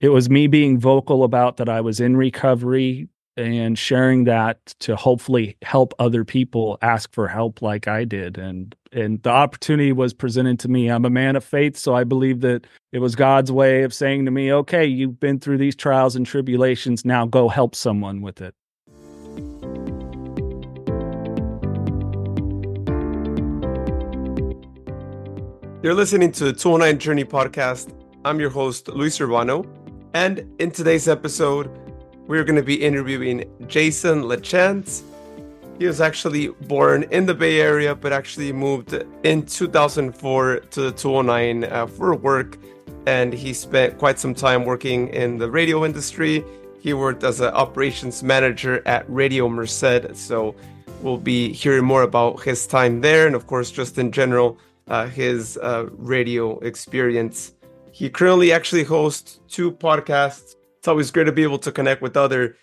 it was me being vocal about that I was in recovery and sharing that to hopefully help other people ask for help like I did. And and the opportunity was presented to me. I'm a man of faith so I believe that it was God's way of saying to me okay you've been through these trials and tribulations. Now go help someone with it. You're listening to the 209 Journey podcast. I'm your host Luis Urbano and in today's episode we're going to be interviewing Jason LaChance. He was actually born in the Bay Area, but actually moved in 2004 to the 209 uh, for work. And he spent quite some time working in the radio industry. He worked as an operations manager at Radio Merced. So we'll be hearing more about his time there and, of course, just in general, uh, his uh, radio experience. He currently actually hosts two podcasts. It's always great to be able to connect with other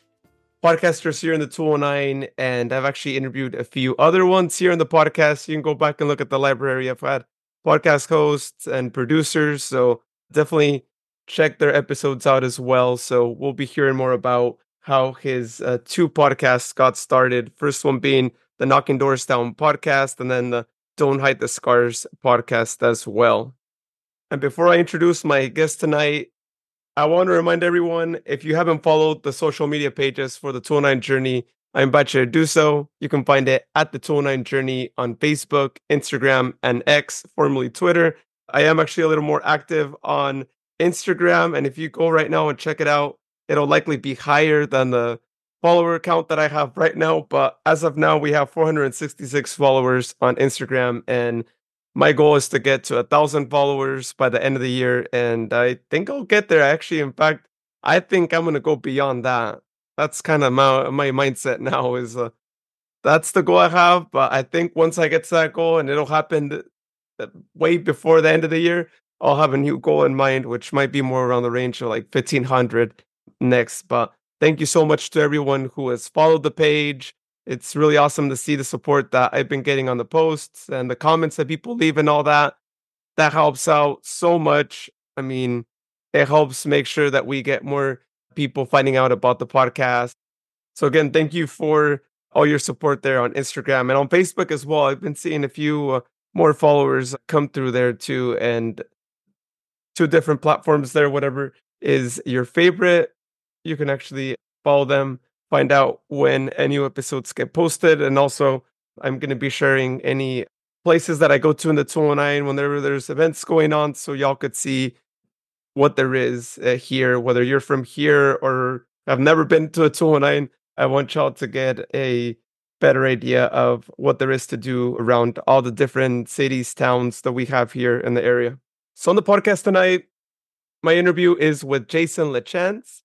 podcasters here in the 209 and i've actually interviewed a few other ones here in the podcast. You can go back and look at the library. I've had podcast hosts and producers so definitely check their episodes out as well. So we'll be hearing more about how his uh, two podcasts got started. First one being the knocking doors down podcast and then the don't hide the scars podcast as well and before i introduce my guest tonight I want to remind everyone if you haven't followed the social media pages for the 209 Journey, I invite you to do so. You can find it at the 209 Journey on Facebook, Instagram, and X, formerly Twitter. I am actually a little more active on Instagram. And if you go right now and check it out, it'll likely be higher than the follower count that I have right now. But as of now, we have 466 followers on Instagram and my goal is to get to a thousand followers by the end of the year, and I think I'll get there. Actually, in fact, I think I'm gonna go beyond that. That's kind of my my mindset now. Is uh, that's the goal I have. But I think once I get to that goal, and it'll happen uh, way before the end of the year, I'll have a new goal in mind, which might be more around the range of like 1500 next. But thank you so much to everyone who has followed the page, it's really awesome to see the support that I've been getting on the posts and the comments that people leave and all that. That helps out so much. I mean, it helps make sure that we get more people finding out about the podcast. So again, thank you for all your support there on Instagram and on Facebook as well. I've been seeing a few uh, more followers come through there too and two different platforms there whatever is your favorite. You can actually follow them find out when any new episodes get posted. And also, I'm going to be sharing any places that I go to in the 209 whenever there's events going on so y'all could see what there is uh, here, whether you're from here or have never been to a 209. I want y'all to get a better idea of what there is to do around all the different cities, towns that we have here in the area. So, on the podcast tonight, my interview is with Jason LaChance.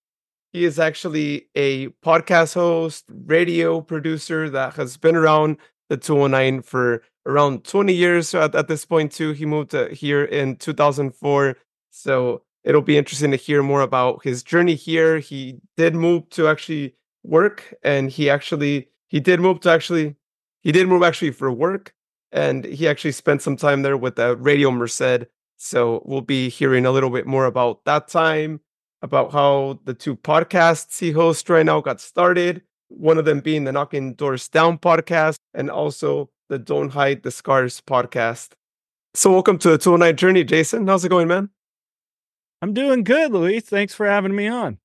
He is actually a podcast host, radio producer that has been around the 209 for around 20 years so at, at this point too. He moved to here in 2004. So it'll be interesting to hear more about his journey here. He did move to actually work and he actually he did move to actually he did move actually for work and he actually spent some time there with the Radio Merced. So we'll be hearing a little bit more about that time about how the two podcasts he hosts right now got started. One of them being the Knocking Doors Down podcast, and also the Don't Hide the Scars podcast. So, welcome to the 209 Journey, Jason. How's it going, man? I'm doing good, Luis. Thanks for having me on.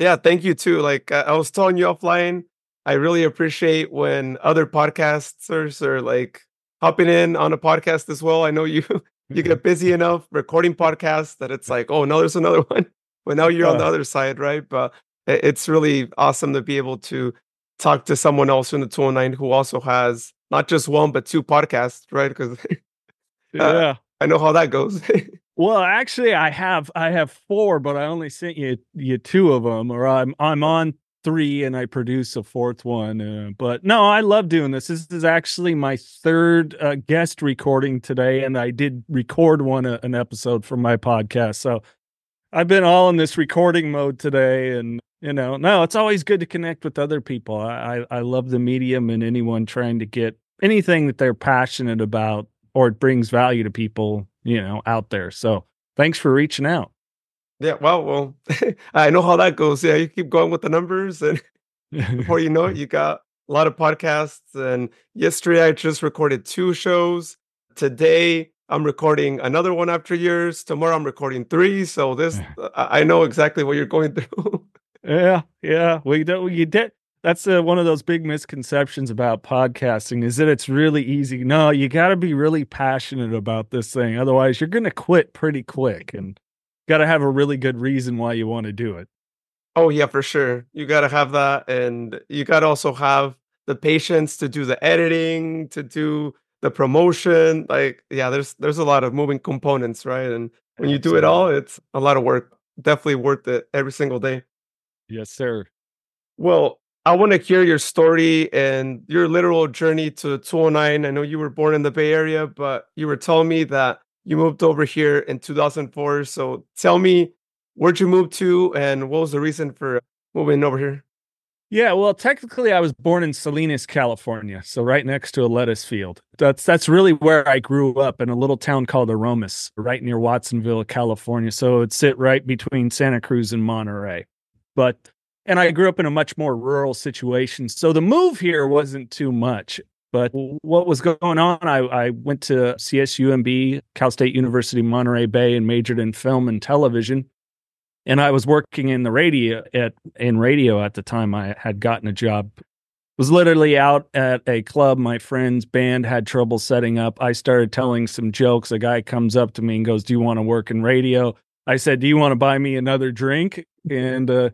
Yeah, thank you too. Like I was telling you offline, I really appreciate when other podcasters are like hopping in on a podcast as well. I know you you get busy enough recording podcasts that it's like, oh no, there's another one. But now you're on the other side, right? But it's really awesome to be able to talk to someone else in the 209 who also has not just one but two podcasts, right? Because uh, yeah, I know how that goes. well, actually, I have I have four, but I only sent you you two of them, or I'm I'm on three and I produce a fourth one. Uh, but no, I love doing this. This is actually my third uh, guest recording today, and I did record one uh, an episode for my podcast. So I've been all in this recording mode today, and you know, no, it's always good to connect with other people. I I love the medium and anyone trying to get anything that they're passionate about or it brings value to people, you know, out there. So thanks for reaching out. Yeah, well, well, I know how that goes. Yeah, you keep going with the numbers, and before you know it, you got a lot of podcasts. And yesterday, I just recorded two shows. Today, I'm recording another one after yours. Tomorrow, I'm recording three. So this, I know exactly what you're going through. Yeah, yeah. We don't. You did. That's uh, one of those big misconceptions about podcasting is that it's really easy. No, you got to be really passionate about this thing. Otherwise, you're going to quit pretty quick and got to have a really good reason why you want to do it. Oh yeah, for sure. You gotta have that, and you gotta also have the patience to do the editing, to do the promotion. Like, yeah, there's there's a lot of moving components, right? And when you do it all, it's a lot of work. Definitely worth it every single day. Yes, sir. Well, I want to hear your story and your literal journey to 209. I know you were born in the Bay Area, but you were telling me that you moved over here in 2004. So tell me, where'd you move to, and what was the reason for moving over here? Yeah, well, technically, I was born in Salinas, California, so right next to a lettuce field. That's that's really where I grew up in a little town called Aromas, right near Watsonville, California. So it'd sit right between Santa Cruz and Monterey. But and I grew up in a much more rural situation, so the move here wasn't too much. But what was going on? I, I went to CSUMB, Cal State University, Monterey Bay, and majored in film and television and I was working in the radio at in radio at the time. I had gotten a job. Was literally out at a club. My friend's band had trouble setting up. I started telling some jokes. A guy comes up to me and goes, "Do you want to work in radio?" I said, "Do you want to buy me another drink?" And uh,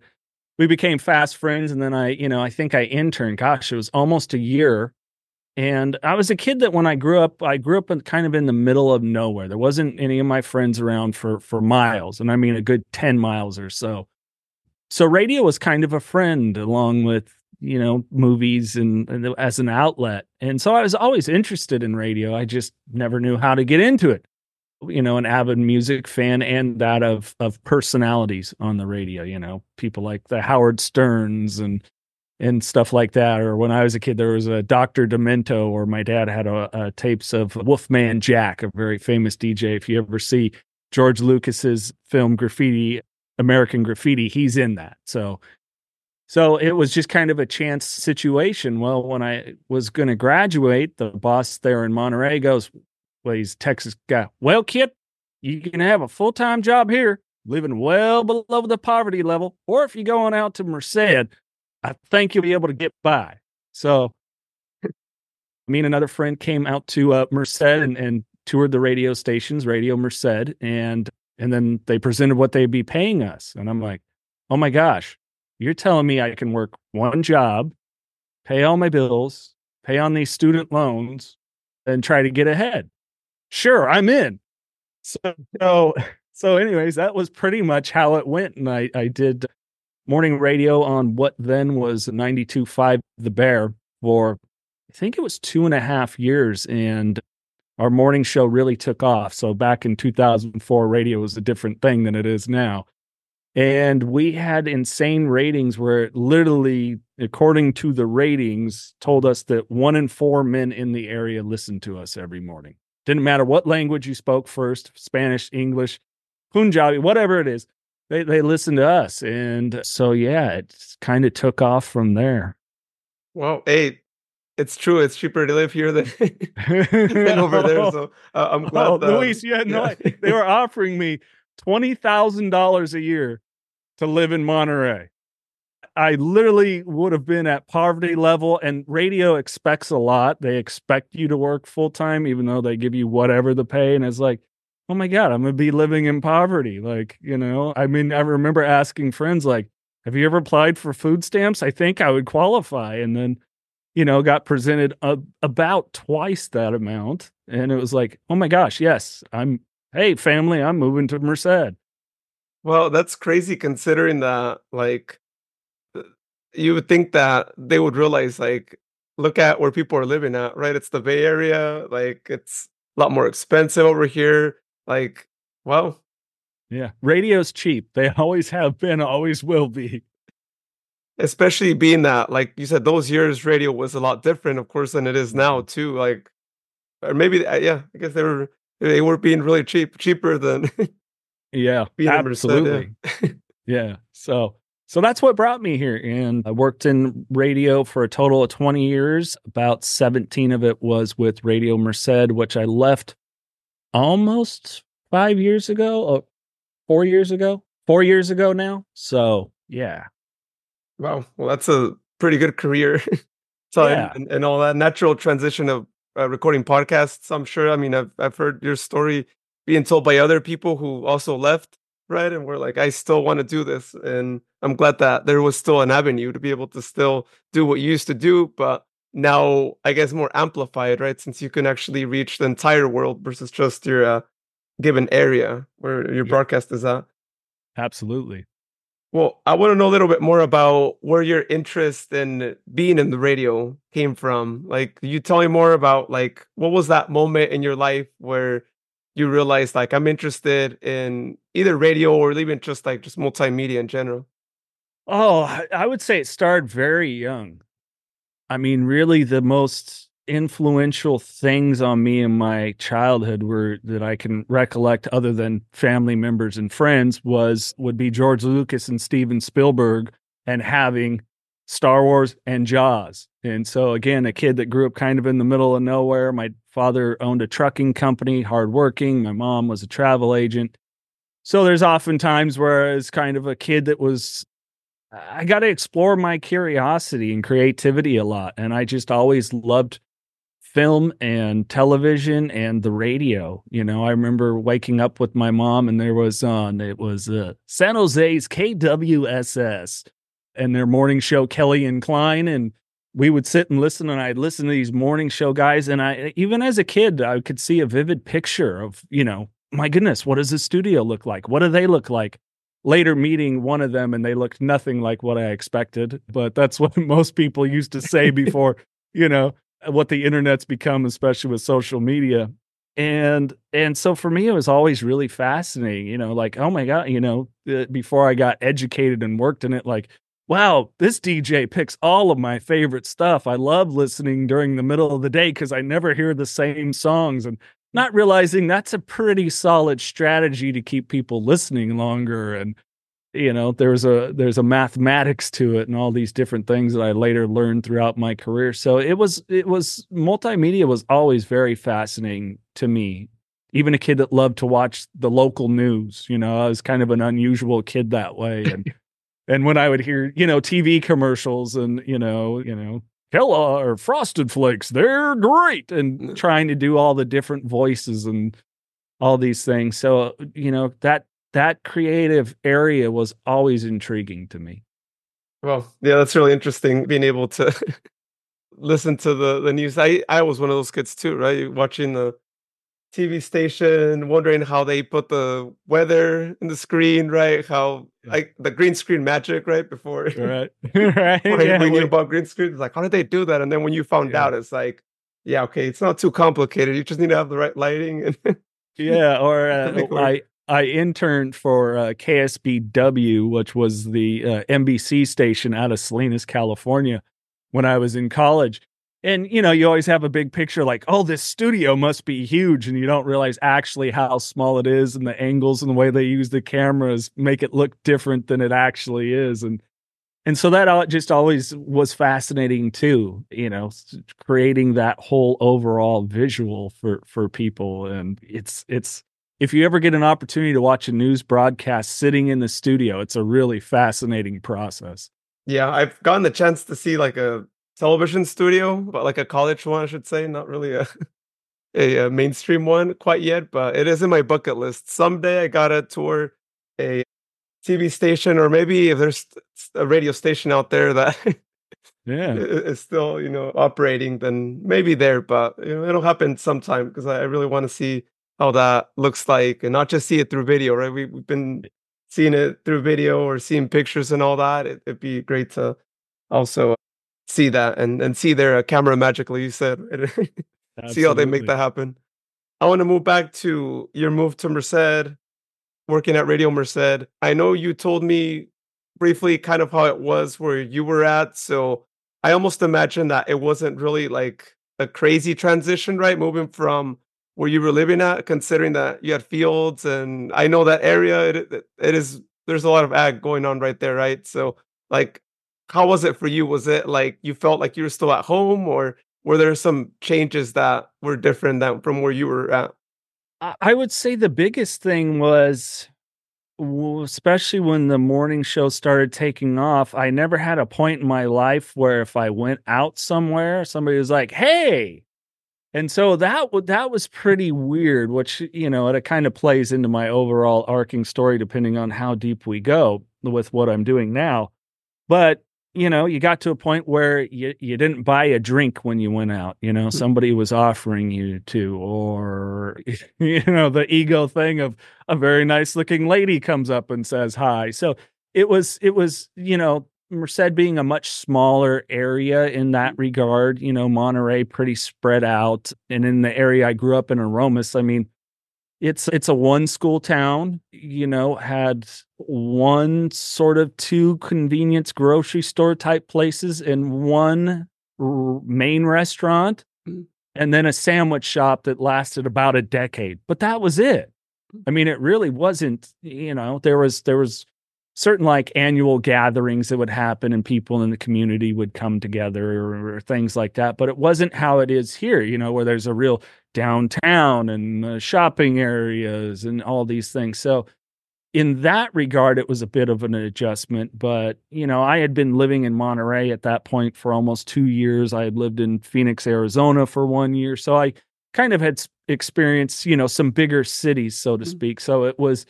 we became fast friends. And then I, you know, I think I interned. Gosh, it was almost a year and I was a kid that when I grew up, I grew up in kind of in the middle of nowhere. There wasn't any of my friends around for for miles, and I mean a good 10 miles or so. So radio was kind of a friend along with, you know, movies and, and as an outlet. And so I was always interested in radio. I just never knew how to get into it. You know, an avid music fan and that of of personalities on the radio, you know, people like the Howard Sterns and and stuff like that. Or when I was a kid, there was a Dr. Demento, or my dad had a, a tapes of Wolfman Jack, a very famous DJ. If you ever see George Lucas's film Graffiti, American Graffiti, he's in that. So, so it was just kind of a chance situation. Well, when I was going to graduate, the boss there in Monterey goes, "Well, he's Texas guy. Well, kid, you can have a full time job here." Living well below the poverty level, or if you're going out to Merced, I think you'll be able to get by. So me and another friend came out to uh, Merced and, and toured the radio stations, Radio Merced, and and then they presented what they'd be paying us, and I'm like, oh my gosh, you're telling me I can work one job, pay all my bills, pay on these student loans, and try to get ahead? Sure, I'm in. So so, so anyways, that was pretty much how it went, and I I did morning radio on what then was 92.5 The Bear for, I think it was two and a half years. And our morning show really took off. So back in 2004, radio was a different thing than it is now. And we had insane ratings where it literally, according to the ratings, told us that one in four men in the area listened to us every morning. Didn't matter what language you spoke first Spanish, English, Punjabi, whatever it is they they listened to us and so yeah it kind of took off from there Well, hey, it's true. It's cheaper to live here than, than over there. So uh, I'm glad. oh, that, luis you had no yeah. idea. they were offering me $20000 a year to live in monterey i literally would have been at poverty level and radio expects a lot they expect you to work full-time even though they give you whatever the pay and it's like oh my god i'm gonna be living in poverty like you know i mean i remember asking friends like have you ever applied for food stamps i think i would qualify and then you know got presented a, about twice that amount and it was like oh my gosh yes i'm hey family i'm moving to merced Well, that's crazy considering that, like, uh, you would think that they would realize, like, look at where people are living at, right? It's the Bay Area. Like, it's a lot more expensive over here. Like, well, yeah radio's cheap they always have been always will be especially being that, like you said, those years radio was a lot different, of course, than it is now, too. Like, or maybe, uh, yeah, I guess they were they were being really cheap, cheaper than Yeah, absolutely. yeah. yeah. So so that's what brought me here. And I worked in radio for a total of 20 years. About 17 of it was with Radio Merced, which I left almost five years ago, or uh, four years ago, four years ago now. So yeah. Wow. Well, that's a pretty good career. so yeah. and, and, all that natural transition of uh, recording podcasts. I'm sure. I mean, I've I've heard your story being told by other people who also left, right? And we're like, I still want to do this, and I'm glad that there was still an avenue to be able to still do what you used to do, but now I guess more amplified, right? Since you can actually reach the entire world versus just your uh, given area where your broadcast is at. Absolutely. Well, I want to know a little bit more about where your interest in being in the radio came from. Like, you tell me more about like what was that moment in your life where you realized like I'm interested in either radio or even just like just multimedia in general? Oh, I would say it started very young. I mean, really, the most influential things on me in my childhood were that I can recollect other than family members and friends was would be George Lucas and Steven Spielberg and having Star Wars and Jaws. And so again, a kid that grew up kind of in the middle of nowhere. My father owned a trucking company, hardworking. My mom was a travel agent. So there's often times where as kind of a kid that was I got to explore my curiosity and creativity a lot. And I just always loved film and television and the radio. You know, I remember waking up with my mom and there was on, it was uh, San Jose's KWSS and their morning show, Kelly and Klein. And we would sit and listen and I'd listen to these morning show guys. And I, even as a kid, I could see a vivid picture of, you know, my goodness, what does the studio look like? What do they look like? Later meeting one of them and they looked nothing like what I expected. But that's what most people used to say before, you know, what the internet's become, especially with social media. And and so for me, it was always really fascinating. You know, like oh my god, you know, uh, before I got educated and worked in it, like wow, this DJ picks all of my favorite stuff. I love listening during the middle of the day because I never hear the same songs and not realizing that's a pretty solid strategy to keep people listening longer and you know there's a there's a mathematics to it and all these different things that I later learned throughout my career. So it was it was multimedia was always very fascinating to me. Even a kid that loved to watch the local news, you know, I was kind of an unusual kid that way and and when I would hear, you know, TV commercials and, you know, you know, Kellogg or Frosted Flakes, they're great and mm. trying to do all the different voices and all these things. So, you know, that that creative area was always intriguing to me. Well, yeah, that's really interesting being able to listen to the the news. I I was one of those kids too, right? Watching the TV station, wondering how they put the weather in the screen, right? How yeah. like the green screen magic, right? Before right, right. when yeah, we knew about green screen, it's like, how did they do that? And then when you found yeah. out, it's like, yeah, okay, it's not too complicated. You just need to have the right lighting. And yeah, or uh, I I interned for uh, KSBW, which was the uh, NBC station out of Salinas, California, when I was in college. And you know, you always have a big picture like, oh, this studio must be huge, and you don't realize actually how small it is, and the angles and the way they use the cameras make it look different than it actually is. And and so that just always was fascinating too you know creating that whole overall visual for for people and it's it's if you ever get an opportunity to watch a news broadcast sitting in the studio, it's a really fascinating process. Yeah, I've gotten the chance to see like a television studio, but like a college one, I should say, not really a a, a mainstream one quite yet, but it is in my bucket list. Someday I gotta tour a TV station, or maybe if there's a radio station out there that yeah is still you know operating, then maybe there. But you know, it'll happen sometime because I really want to see how that looks like and not just see it through video, right? We, have been seeing it through video or seeing pictures and all that. It, would be great to also see that and, and see their uh, camera magically, you said. see how they make that happen. I want to move back to your move to Merced, working at Radio Merced. I know you told me briefly kind of how it was where you were at. So I almost imagine that it wasn't really like a crazy transition, right? Moving from where you were living at, considering that you had fields and I know that area. It, it is there's a lot of ag going on right there, right? So, like, how was it for you? Was it like you felt like you were still at home, or were there some changes that were different than from where you were at? I would say the biggest thing was especially when the morning show started taking off, I never had a point in my life where if I went out somewhere, somebody was like, "Hey," and so that that was pretty weird. Which you know, it kind of plays into my overall arcing story, depending on how deep we go with what I'm doing now. But you know, you got to a point where you, you didn't buy a drink when you went out, you know, hmm. somebody was offering you to, or, you know, the ego thing of a very nice looking lady comes up and says hi. So it was, it was, you know, Merced being a much smaller area in that regard, you know, Monterey pretty spread out. And in the area I grew up in Aromas, I mean, it's it's a one school town you know had one sort of two convenience grocery store type places and one r- main restaurant mm. and then a sandwich shop that lasted about a decade but that was it mm. i mean it really wasn't you know there was there was certain like annual gatherings that would happen and people in the community would come together or, or, things like that but it wasn't how it is here you know where there's a real downtown and uh, shopping areas and all these things. So, in that regard, it was a bit of an adjustment. But, you know, I had been living in Monterey at that point for almost two years. I had lived in Phoenix, Arizona for one year. So I kind of had experienced, you know, some bigger cities, so to mm-hmm. speak. So it was,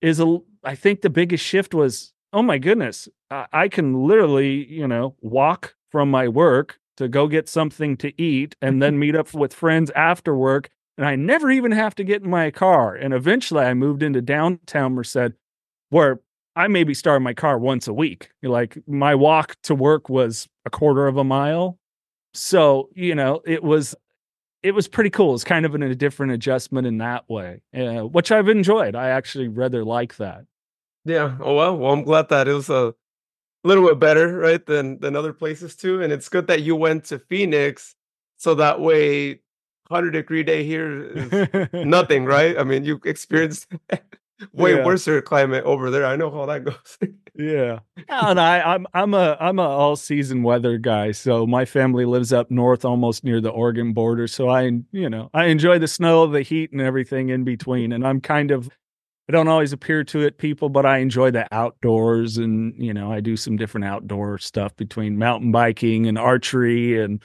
is a, I think the biggest shift was, oh my goodness, I, I can literally, you know, walk from my work to go get something to eat and then meet up with friends after work. And I never even have to get in my car. And eventually I moved into downtown Merced where I maybe start my car once a week. Like my walk to work was a quarter of a mile. So, you know, it was it was pretty cool. It's kind of an, a different adjustment in that way, uh, which I've enjoyed. I actually rather like that. Yeah. Oh well. Well, I'm glad that it was a a little bit better, right, than than other places too. And it's good that you went to Phoenix, so that way, hundred degree day here is nothing, right? I mean, you experienced way yeah. worse climate over there. I know how that goes. yeah, and I, I'm I'm a I'm a all season weather guy. So my family lives up north, almost near the Oregon border. So I, you know, I enjoy the snow, the heat, and everything in between. And I'm kind of I don't always appear to it people, but I enjoy the outdoors and you know, I do some different outdoor stuff between mountain biking and archery and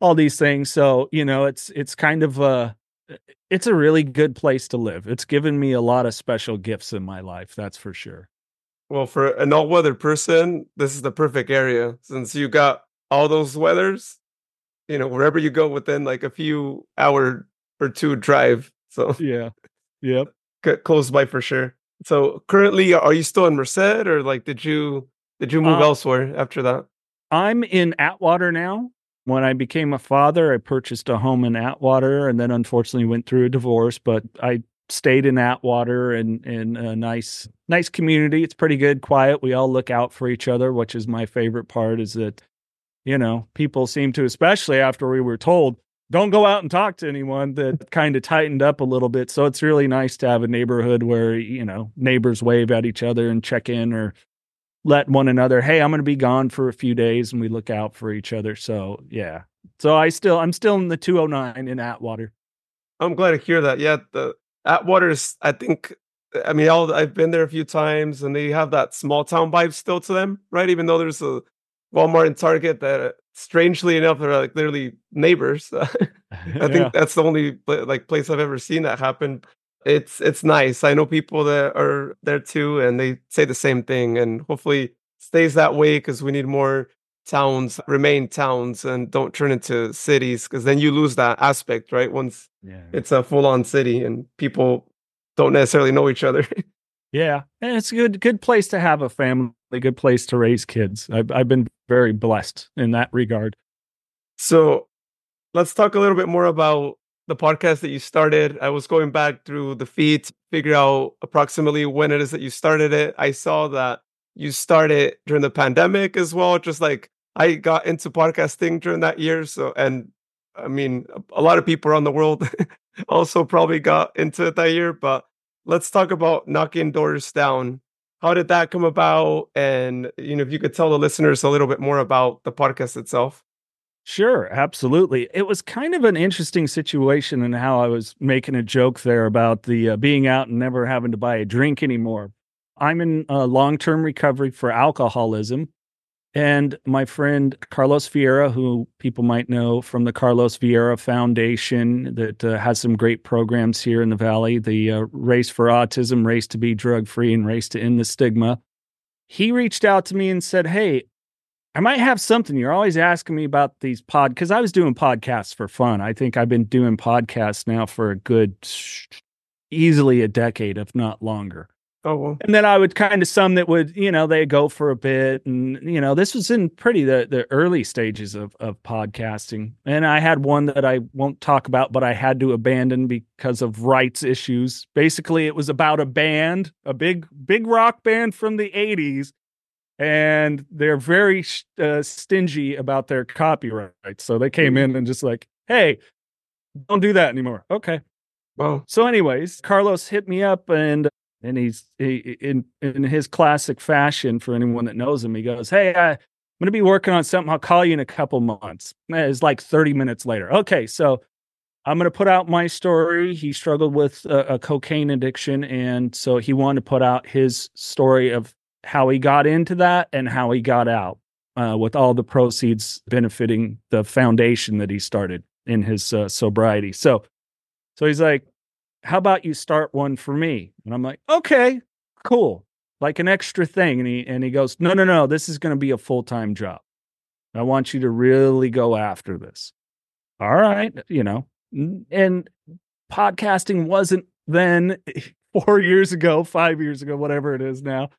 all these things. So, you know, it's it's kind of a it's a really good place to live. It's given me a lot of special gifts in my life, that's for sure. Well, for an all-weather person, this is the perfect area since you got all those weathers, you know, wherever you go within like a few hour or two drive. So, yeah. Yep close by for sure. So currently, are you still in Merced, or like did you did you move uh, elsewhere after that? I'm in Atwater now. When I became a father, I purchased a home in Atwater, and then unfortunately went through a divorce. But I stayed in Atwater and in a nice nice community. It's pretty good, quiet. We all look out for each other, which is my favorite part. Is that you know people seem to, especially after we were told don't go out and talk to anyone that kind of tightened up a little bit. So it's really nice to have a neighborhood where, you know, neighbors wave at each other and check in or let one another, hey, I'm going to be gone for a few days and we look out for each other. So, yeah. So I still, I'm still in the 209 in Atwater. I'm glad to hear that. Yeah. The Atwater is, I think, I mean, I'll, I've been there a few times and they have that small town vibe still to them, right? Even though there's a Walmart and Target that uh, strangely enough they're like literally neighbors. I think yeah. that's the only like place I've ever seen that happen. It's it's nice. I know people that are there too, and they say the same thing. And hopefully stays that way because we need more towns remain towns and don't turn into cities because then you lose that aspect, right? Once yeah. it's a full on city and people don't necessarily know each other. yeah, and it's a good good place to have a family a good place to raise kids. I've, I've been very blessed in that regard. So let's talk a little bit more about the podcast that you started. I was going back through the feed to figure out approximately when it is that you started it. I saw that you started during the pandemic as well, just like I got into podcasting during that year. So, and I mean, a lot of people around the world also probably got into it that year. But let's talk about knocking doors down. How did that come about? And you know, if you could tell the listeners a little bit more about the podcast itself. Sure, absolutely. It was kind of an interesting situation in how I was making a joke there about the uh, being out and never having to buy a drink anymore. I'm in uh, long term recovery for alcoholism. And my friend Carlos Vieira, who people might know from the Carlos Vieira Foundation, that uh, has some great programs here in the Valley the uh, Race for Autism, Race to Be Drug Free, and Race to End the Stigma. He reached out to me and said, Hey, I might have something. You're always asking me about these pod because I was doing podcasts for fun. I think I've been doing podcasts now for a good, easily a decade, if not longer. Oh, well. And then I would kind of some that would, you know, they go for a bit. And, you know, this was in pretty the, the early stages of, of podcasting. And I had one that I won't talk about, but I had to abandon because of rights issues. Basically, it was about a band, a big, big rock band from the 80s. And they're very uh, stingy about their copyright. So they came in and just like, hey, don't do that anymore. Okay. Well, so, anyways, Carlos hit me up and and he's he, in in his classic fashion for anyone that knows him he goes hey I, i'm going to be working on something. I'll call you in a couple months. It's like 30 minutes later. Okay so i'm going to put out my story. He struggled with a, a, cocaine addiction and so he wanted to put out his story of how he got into that and how he got out uh, with all the proceeds benefiting the foundation that he started in his uh, sobriety. So so he's like how about you start one for me? And I'm like, okay, cool. Like an extra thing. And he and he goes, No, no, no, this is gonna be a full-time job. I want you to really go after this. All right, you know. And podcasting wasn't then four years ago, five years ago, whatever it is now,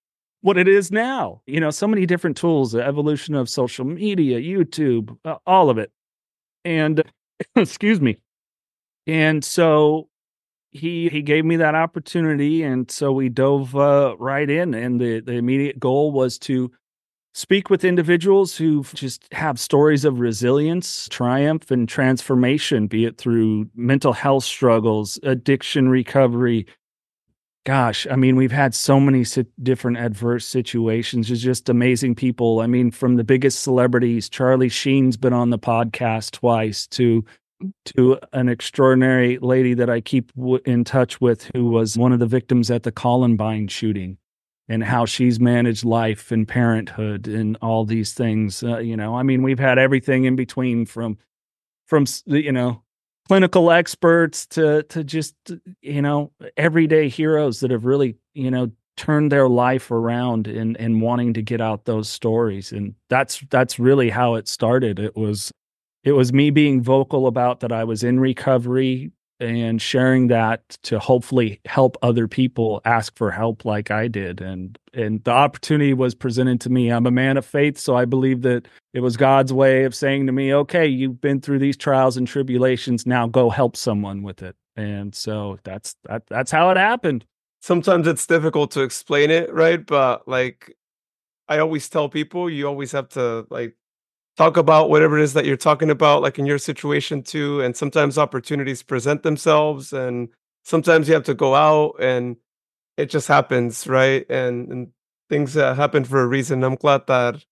what it is now. You know, so many different tools, the evolution of social media, YouTube, uh, all of it. And excuse me. And so he he gave me that opportunity, and so we dove uh, right in. And the the immediate goal was to speak with individuals who just have stories of resilience, triumph, and transformation, be it through mental health struggles, addiction recovery. Gosh, I mean, we've had so many different adverse situations. It's just amazing people. I mean, from the biggest celebrities, Charlie Sheen's been on the podcast twice, to to an extraordinary lady that I keep w- in touch with who was one of the victims at the Columbine shooting and how she's managed life and parenthood and all these things. Uh, you know, I mean, we've had everything in between from, from, you know, clinical experts to, to just, you know, everyday heroes that have really, you know, turned their life around and, and wanting to get out those stories. And that's, that's really how it started. It was, it was me being vocal about that I was in recovery and sharing that to hopefully help other people ask for help like I did. And and the opportunity was presented to me. I'm a man of faith so I believe that it was God's way of saying to me okay you've been through these trials and tribulations. Now go help someone with it. And so that's that that's how it happened. Sometimes it's difficult to explain it right? But like I always tell people you always have to like talk about whatever it is that you're talking about, like in your situation too. And sometimes opportunities present themselves, and sometimes you have to go out, and it just happens, right? And, and things uh, happen for a reason. I'm glad that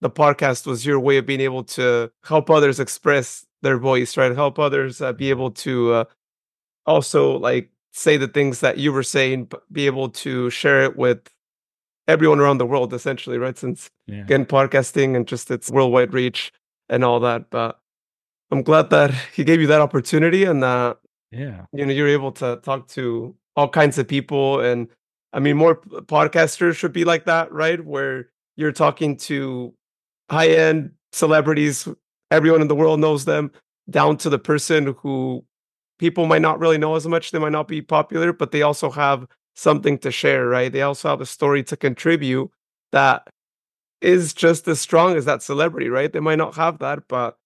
the podcast was your way of being able to help others express their voice, right? Help others uh, be able to uh, also like say the things that you were saying, be able to share it with everyone around the world essentially right? Since yeah. again podcasting and just its worldwide reach and all that but i'm glad that he gave you that opportunity and that yeah. you know you're able to talk to all kinds of people. And i mean more podcasters should be like that right? Where you're talking to high end celebrities everyone in the world knows them down to the person who people might not really know as much. They might not be popular but they also have something to share, right? They also have a story to contribute that is just as strong as that celebrity, right? They might not have that, but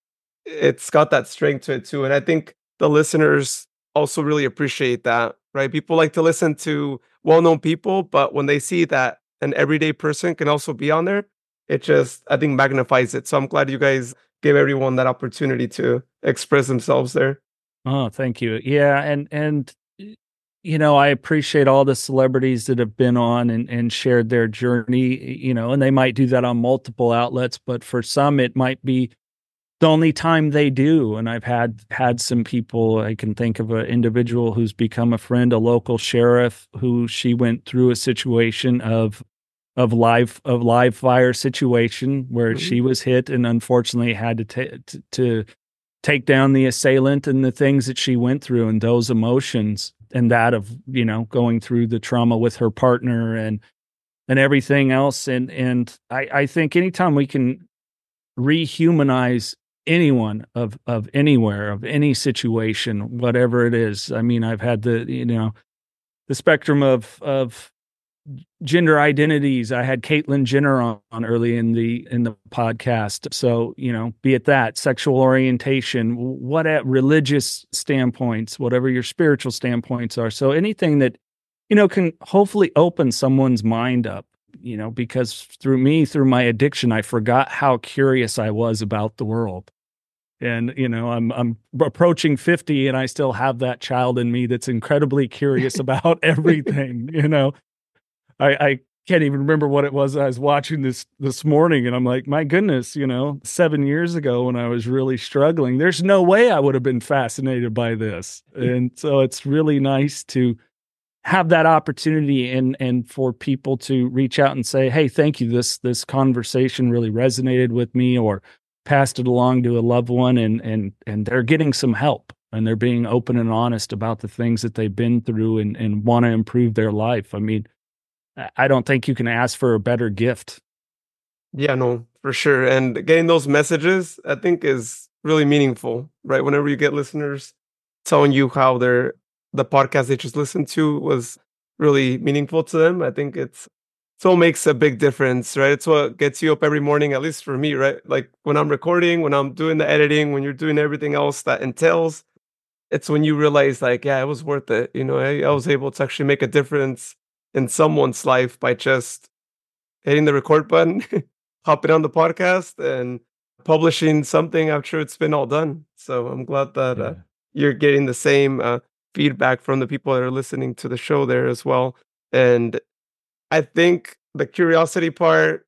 it's got that strength to it too. And I think the listeners also really appreciate that, right? People like to listen to well known people, but when they see that an everyday person can also be on there, it just, I think, magnifies it. So I'm glad you guys gave everyone that opportunity to express themselves there. Oh, thank you. Yeah, and and you know, I appreciate all the celebrities that have been on and, and shared their journey, you know, and they might do that on multiple outlets, but for some it might be the only time they do. And I've had had some people, I can think of an individual who's become a friend, a local sheriff who she went through a situation of of live of live fire situation where mm-hmm. she was hit and unfortunately had to, t- to to take down the assailant and the things that she went through and those emotions and that of you know going through the trauma with her partner and and everything else and and i i think anytime we can rehumanize anyone of of anywhere of any situation whatever it is i mean i've had the you know the spectrum of of gender identities. I had Caitlyn Jenner on, on, early in the in the podcast. So you know, be it that sexual orientation, what at religious standpoints, whatever your spiritual standpoints are. So anything that you know can hopefully open someone's mind up. You know, because through me, through my addiction, I forgot how curious I was about the world. And you know, I'm I'm approaching 50 and I still have that child in me that's incredibly curious about everything, you know I, I can't even remember what it was I was watching this this morning, and I'm like, my goodness, you know, seven years ago when I was really struggling, there's no way I would have been fascinated by this, mm. and so it's really nice to have that opportunity and and for people to reach out and say, hey, thank you, this this conversation really resonated with me, or passed it along to a loved one, and and and they're getting some help and they're being open and honest about the things that they've been through and and want to improve their life. I mean I don't think you can ask for a better gift. Yeah, no, for sure. And getting those messages, I think, is really meaningful, right? Whenever you get listeners telling you how their the podcast they just listened to was really meaningful to them, I think it's so makes a big difference, right? It's what gets you up every morning, at least for me, right? Like when I'm recording, when I'm doing the editing, when you're doing everything else that entails, it's when you realize, like, yeah, it was worth it. You know, I, I was able to actually make a difference in someone's life by just hitting the record button, hopping on the podcast, and publishing something after it's been all done. So I'm glad that uh, yeah. uh, you're getting the same uh, feedback from the people that are listening to the show there as well. And I think the curiosity part,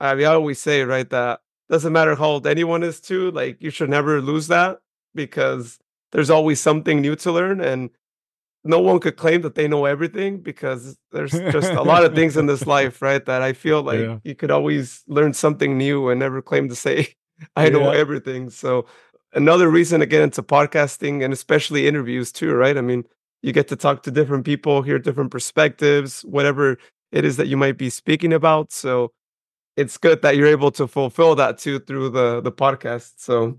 I, mean, I always say, right, that doesn't matter how old anyone is too, like you should never lose that because there's always something new to learn. And no one could claim that they know everything because there's just a lot of things in this life, right? That I feel like yeah. you could always learn something new and never claim to say, I yeah. know everything. So, another reason to get into podcasting and especially interviews, too, right? I mean, you get to talk to different people, hear different perspectives, whatever it is that you might be speaking about. So, it's good that you're able to fulfill that too through the the podcast. So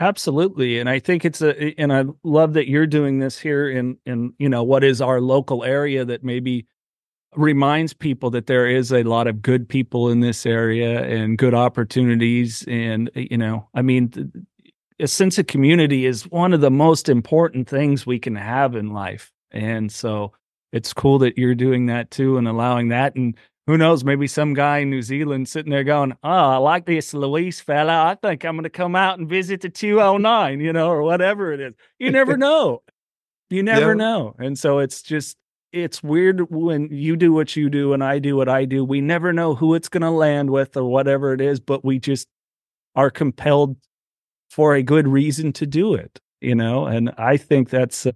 Absolutely. And I think it's a and I love that you're doing this here in in you know what is our local area that maybe reminds people that there is a lot of good people in this area and good opportunities and you know I mean a sense of community is one of the most important things we can have in life. And so it's cool that you're doing that too and allowing that and who knows, maybe some guy in New Zealand sitting there going, Oh, I like this Luis fella. I think I'm going to come out and visit the 209, you know, or whatever it is. You never know. You never yeah. know. And so it's just, it's weird when you do what you do and I do what I do. We never know who it's going to land with or whatever it is, but we just are compelled for a good reason to do it, you know? And I think that's a,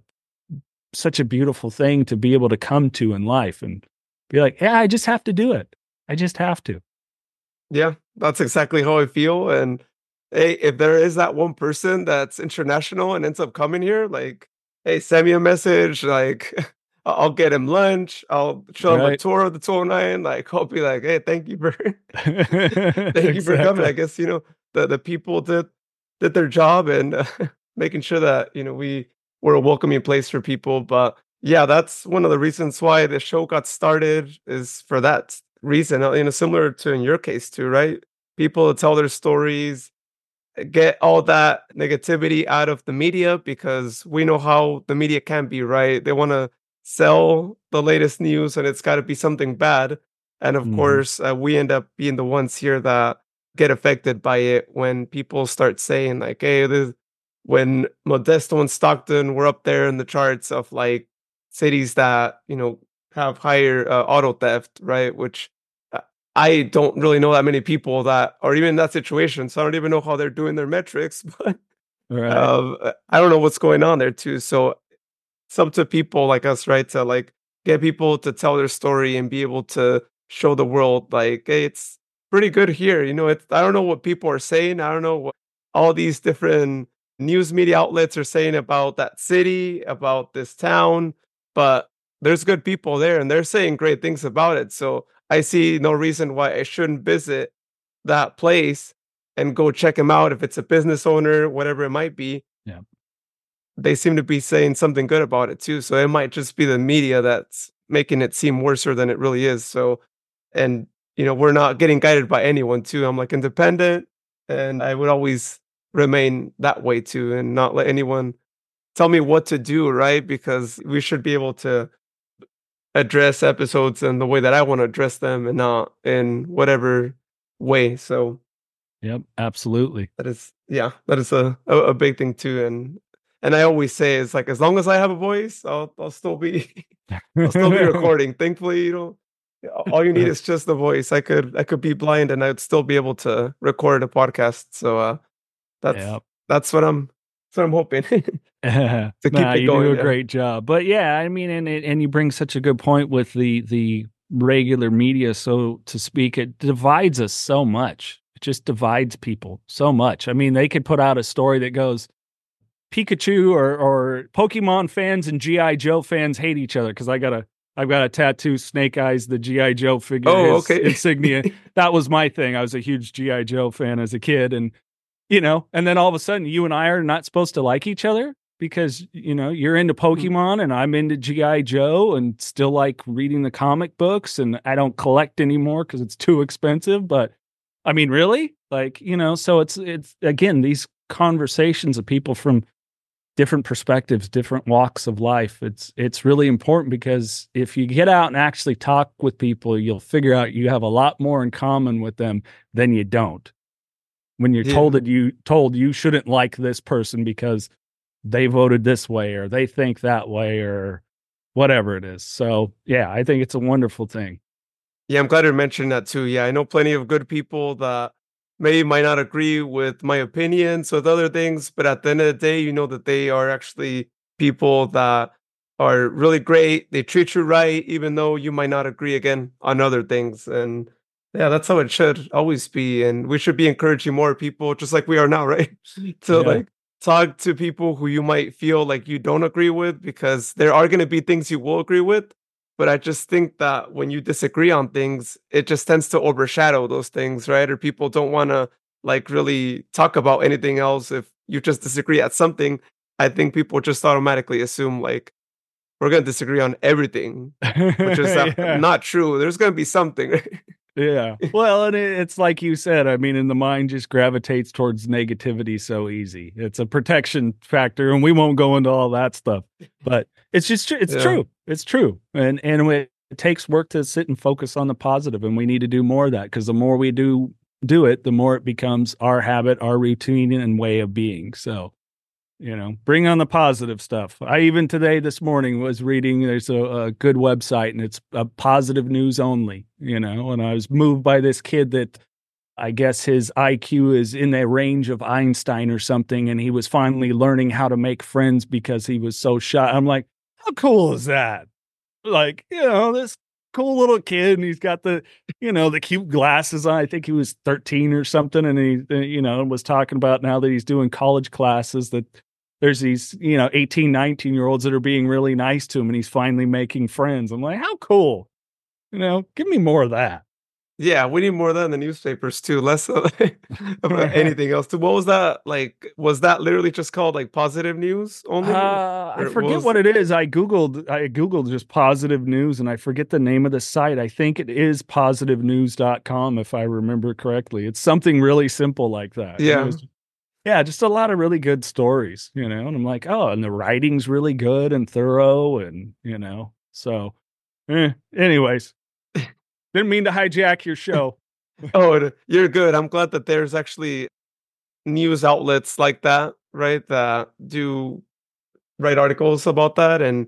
such a beautiful thing to be able to come to in life. And be like, yeah, I just have to do it. I just have to. Yeah, that's exactly how I feel. And hey, if there is that one person that's international and ends up coming here, like, hey, send me a message. Like, I'll get him lunch. I'll show right. him a tour of the 209. Like, I'll be like, hey, thank you for thank exactly. you for coming. I guess you know the the people did did their job and uh, making sure that you know we were a welcoming place for people. But yeah, that's one of the reasons why the show got started is for that reason. Uh, you know, similar to in your case too, right? People tell their stories, eh, get all that negativity out of the media because we know how the media can be, right? They want to sell the latest news and it's got to be something bad. And of mm. course, uh, we end up being the ones here that get affected by it when people start saying like, "Hey, this." When Modesto and Stockton were up there in the charts of like cities that you know have higher uh, auto theft, right? Which uh, I don't really know that many people that are even in that situation, so I don't even know how they're doing their metrics. But Right. uh, I don't know what's going on there too. So it's up to people like us, right, to like get people to tell their story and be able to show the world like, hey, it's pretty good here. You know, it's I don't know what people are saying. I don't know what all these different news media outlets are saying about that city, about this town, but there's good people there and they're saying great things about it. So I see no reason why I shouldn't visit that place and go check them out if it's a business owner, whatever it might be. Yeah. They seem to be saying something good about it too. So it might just be the media that's making it seem worse than it really is. So and you know, we're not getting guided by anyone too. I'm like independent and I would always remain that way too and not let anyone tell me what to do, right? Because we should be able to address episodes in the way that I want to address them and not in whatever way. So Yep, absolutely. that is yeah, that is a, a, a big thing too. And and I always say it's like as long as I have a voice, I'll I'll still be I'll still be recording. Thankfully, you know, all you need is just the voice. I could I could be blind and I'd still be able to record a podcast. So uh that's Yep. that's what I'm what I'm hoping. to keep nah, it you going, do a yeah. great job. But yeah, I mean, and and you bring such a good point with the the regular media, so to speak. It divides us so much. It just divides people so much. I mean, they could put out a story that goes. Pikachu or, or Pokemon fans and GI Joe fans hate each other because I got a I've got a tattoo Snake Eyes the GI Joe figure Oh, okay. insignia that was my thing. I was a huge GI Joe fan as a kid, and you know, and then all of a sudden, you and I are not supposed to like each other because you know you're into mm-hmm. Pokemon and I'm into GI Joe and still like reading the comic books, and I don't collect anymore because it's too expensive. But I mean, really, like you know, so it's it's again these conversations of people from different perspectives different walks of life it's it's really important because if you get out and actually talk with people you'll figure out you have a lot more in common with them than you don't when you're Yeah. told that you told you shouldn't like this person because they voted this way or they think that way or whatever it is so yeah i think it's a wonderful thing Yeah, I'm glad you mentioned that too. Yeah, I know plenty of good people that maybe might not agree with my opinions with other things, but at the end of the day, you know that they are actually people that are really great. They treat you right, even though you might not agree again on other things. And yeah, that's how it should always be. And we should be encouraging more people, just like we are now, right? to Yeah. like talk to people who you might feel like you don't agree with, because there are going to be things you will agree with. But I just think that when you disagree on things, it just tends to overshadow those things, right? Or people don't want to like really talk about anything else if you just disagree at something. I think people just automatically assume like we're going to disagree on everything, which is Yeah. not true. There's going to be something. right? Yeah. Well, and it, it's like you said. I mean, and the mind just gravitates towards negativity so easy. It's a protection factor, and we won't go into all that stuff. But it's just it's Yeah. true. It's true, and and it, it takes work to sit and focus on the positive, and we need to do more of that because the more we do do it, the more it becomes our habit, our routine, and way of being. So. You know, bring on the positive stuff. I even today, this morning, was reading. There's a, a good website, and it's a positive news only. You know, and I was moved by this kid that I guess his IQ is in the range of Einstein or something, and he was finally learning how to make friends because he was so shy. I'm like, how cool is that? Like, you know, this cool little kid, and he's got the, you know, the cute glasses on. I think he was 13 or something, and he, uh, you know, was talking about now that he's doing college classes that there's these, you know, 18, 19 year olds that are being really nice to him, and he's finally making friends. I'm like, how cool? You know, give me more of that. Yeah, we need more of that in the newspapers too, less of, about anything else. Too. What was that like? Was that literally just called like positive news only? Uh, I forget was- what it is. I googled I googled just positive news and I forget the name of the site. I think it is positivenews.com if I remember correctly. It's something really simple like that. Yeah. was- yeah, just a lot of really good stories, you know. And I'm like, "Oh, and the writing's really good and thorough and, you know." So, eh, anyways, didn't mean to hijack your show. oh, you're good. I'm glad that there's actually news outlets like that, right? That do write articles about that and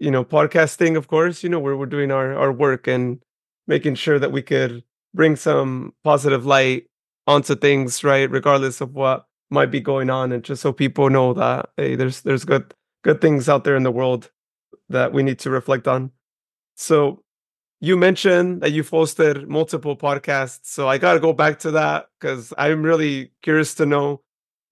you know, podcasting, of course, you know, where we're doing our, our work and making sure that we could bring some positive light onto things, right? Regardless of what might be going on. And just so people know that hey, there's there's good good things out there in the world that we need to reflect on. So you mentioned that you've hosted multiple podcasts. So I got to go back to that because I'm really curious to know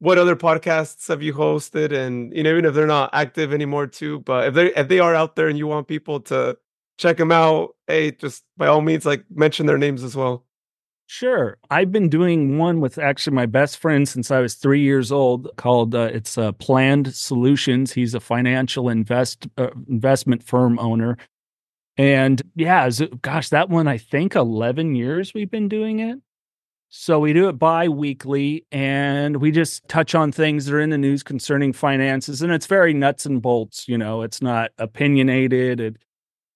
what other podcasts have you hosted and you know even if they're not active anymore too but if they if they are out there and you want people to check them out hey just by all means like mention their names as well Sure. I've been doing one with actually my best friend since I was three years old called uh, it's uh, Planned Solutions. He's a financial invest uh, investment firm owner. And yeah, gosh, that one, I think 11 years we've been doing it. So we do it bi weekly and we just touch on things that are in the news concerning finances. And it's very nuts and bolts, you know, it's not opinionated. It,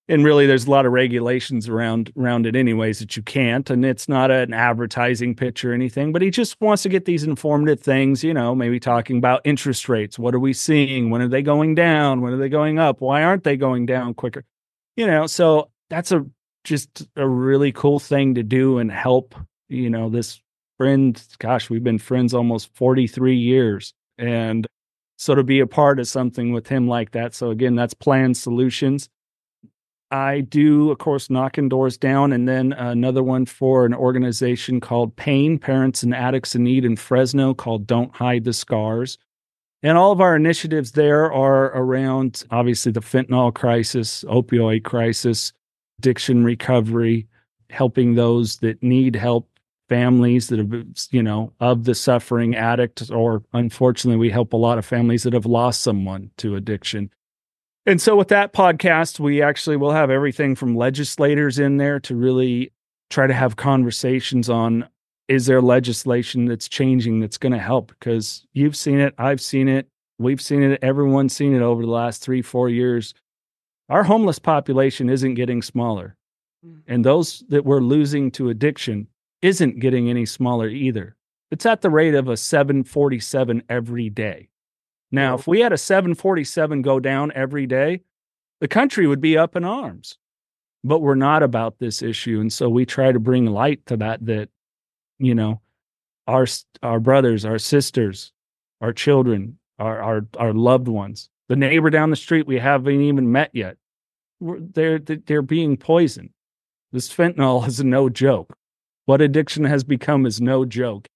and really there's a lot of regulations around around it anyways that you can't and it's not an advertising pitch or anything but he just wants to get these informative things you know maybe talking about interest rates what are we seeing when are they going down when are they going up why aren't they going down quicker you know so that's a just a really cool thing to do and help you know this friend gosh we've been friends almost 43 years and so to be a part of something with him like that so again that's planned solutions I do, of course, knocking doors down, and then another one for an organization called Pain Parents and Addicts in Need in Fresno called Don't Hide the Scars. And all of our initiatives there are around obviously the fentanyl crisis, opioid crisis, addiction recovery, helping those that need help, families that have, you know, of the suffering addict, or unfortunately, we help a lot of families that have lost someone to addiction. And so with that podcast, we actually will have everything from legislators in there to really try to have conversations on is there legislation that's changing that's going to help because you've seen it, I've seen it, we've seen it, everyone's seen it over the last 3 4 years. Our homeless population isn't getting smaller. Mm. And those that we're losing to addiction isn't getting any smaller either. It's at the rate of a 747 every day. Now, if we had a 747 go down every day, the country would be up in arms. But we're not about this issue. And so we try to bring light to that, that, you know, our, our brothers, our sisters, our children, our, our, our loved ones, the neighbor down the street we haven't even met yet, they're, they're being poisoned. This fentanyl is no joke. What addiction has become is no joke.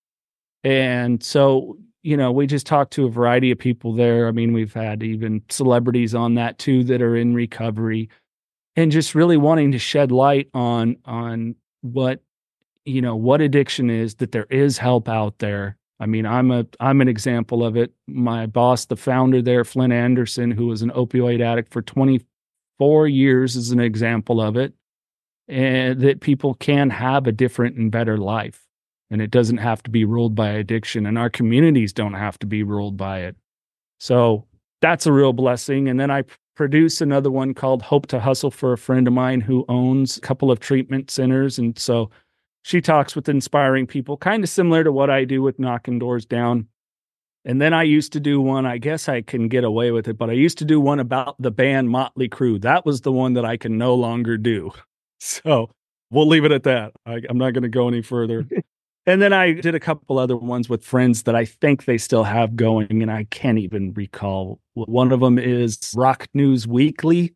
And so you know, we just talked to a variety of people there. I mean, we've had even celebrities on that too that are in recovery and just really wanting to shed light on on what you know, what addiction is, that there is help out there. I mean, I'm a I'm an example of it. My boss, the founder there, Flindt Andersen, who was an opioid addict for 24 years is an example of it. And that people can have a different and better life and it doesn't have to be ruled by addiction and our communities don't have to be ruled by it so that's a real blessing and then i produce another one called hope to hustle for a friend of mine who owns a couple of treatment centers and so she talks with inspiring people kind of similar to what i do with knocking doors down and then i used to do one i guess i can get away with it but i used to do one about the band motley crue that was the one that i can no longer do so we'll leave it at that I, i'm not going to go any further And then I did a couple other ones with friends that I think they still have going, and I can't even recall. One of them is Rock News Weekly.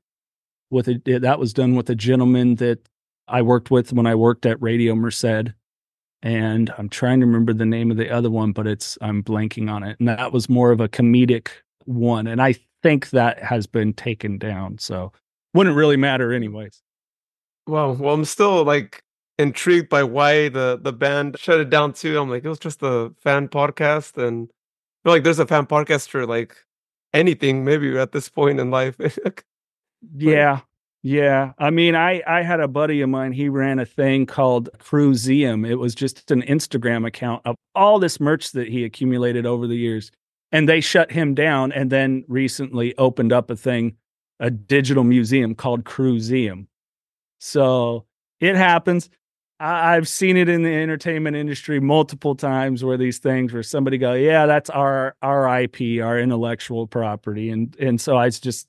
With a, that was done with a gentleman that I worked with when I worked at Radio Merced, and I'm trying to remember the name of the other one, but it's I'm blanking on it. And that was more of a comedic one, and I think that has been taken down. So wouldn't really matter anyways. Well, well, I'm still like intrigued by why the the band shut it down too. I'm like, it was just a fan podcast, and I feel like there's a fan podcast for like anything, maybe at this point in life. yeah. Yeah. I mean, I I had a buddy of mine, he ran a thing called Crewseum. It was just an Instagram account of all this merch that he accumulated over the years. And they shut him down and then recently opened up a thing, a digital museum called Crewseum. So it happens. I, I've seen it in the entertainment industry multiple times where these things where somebody go, yeah, that's our our IP, our intellectual property, and and so I just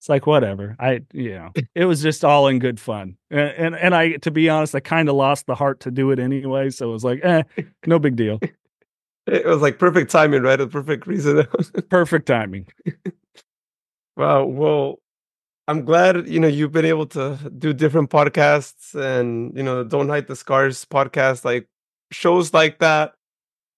it's like whatever. I you know it was just all in good fun, and and, and I to be honest, I kind of lost the heart to do it anyway. So it was like, eh, no big deal. It was like perfect timing, right? A perfect reason. perfect timing. wow. Well, I'm glad you know you've been able to do different podcasts and you know don't hide the scars podcast like shows like that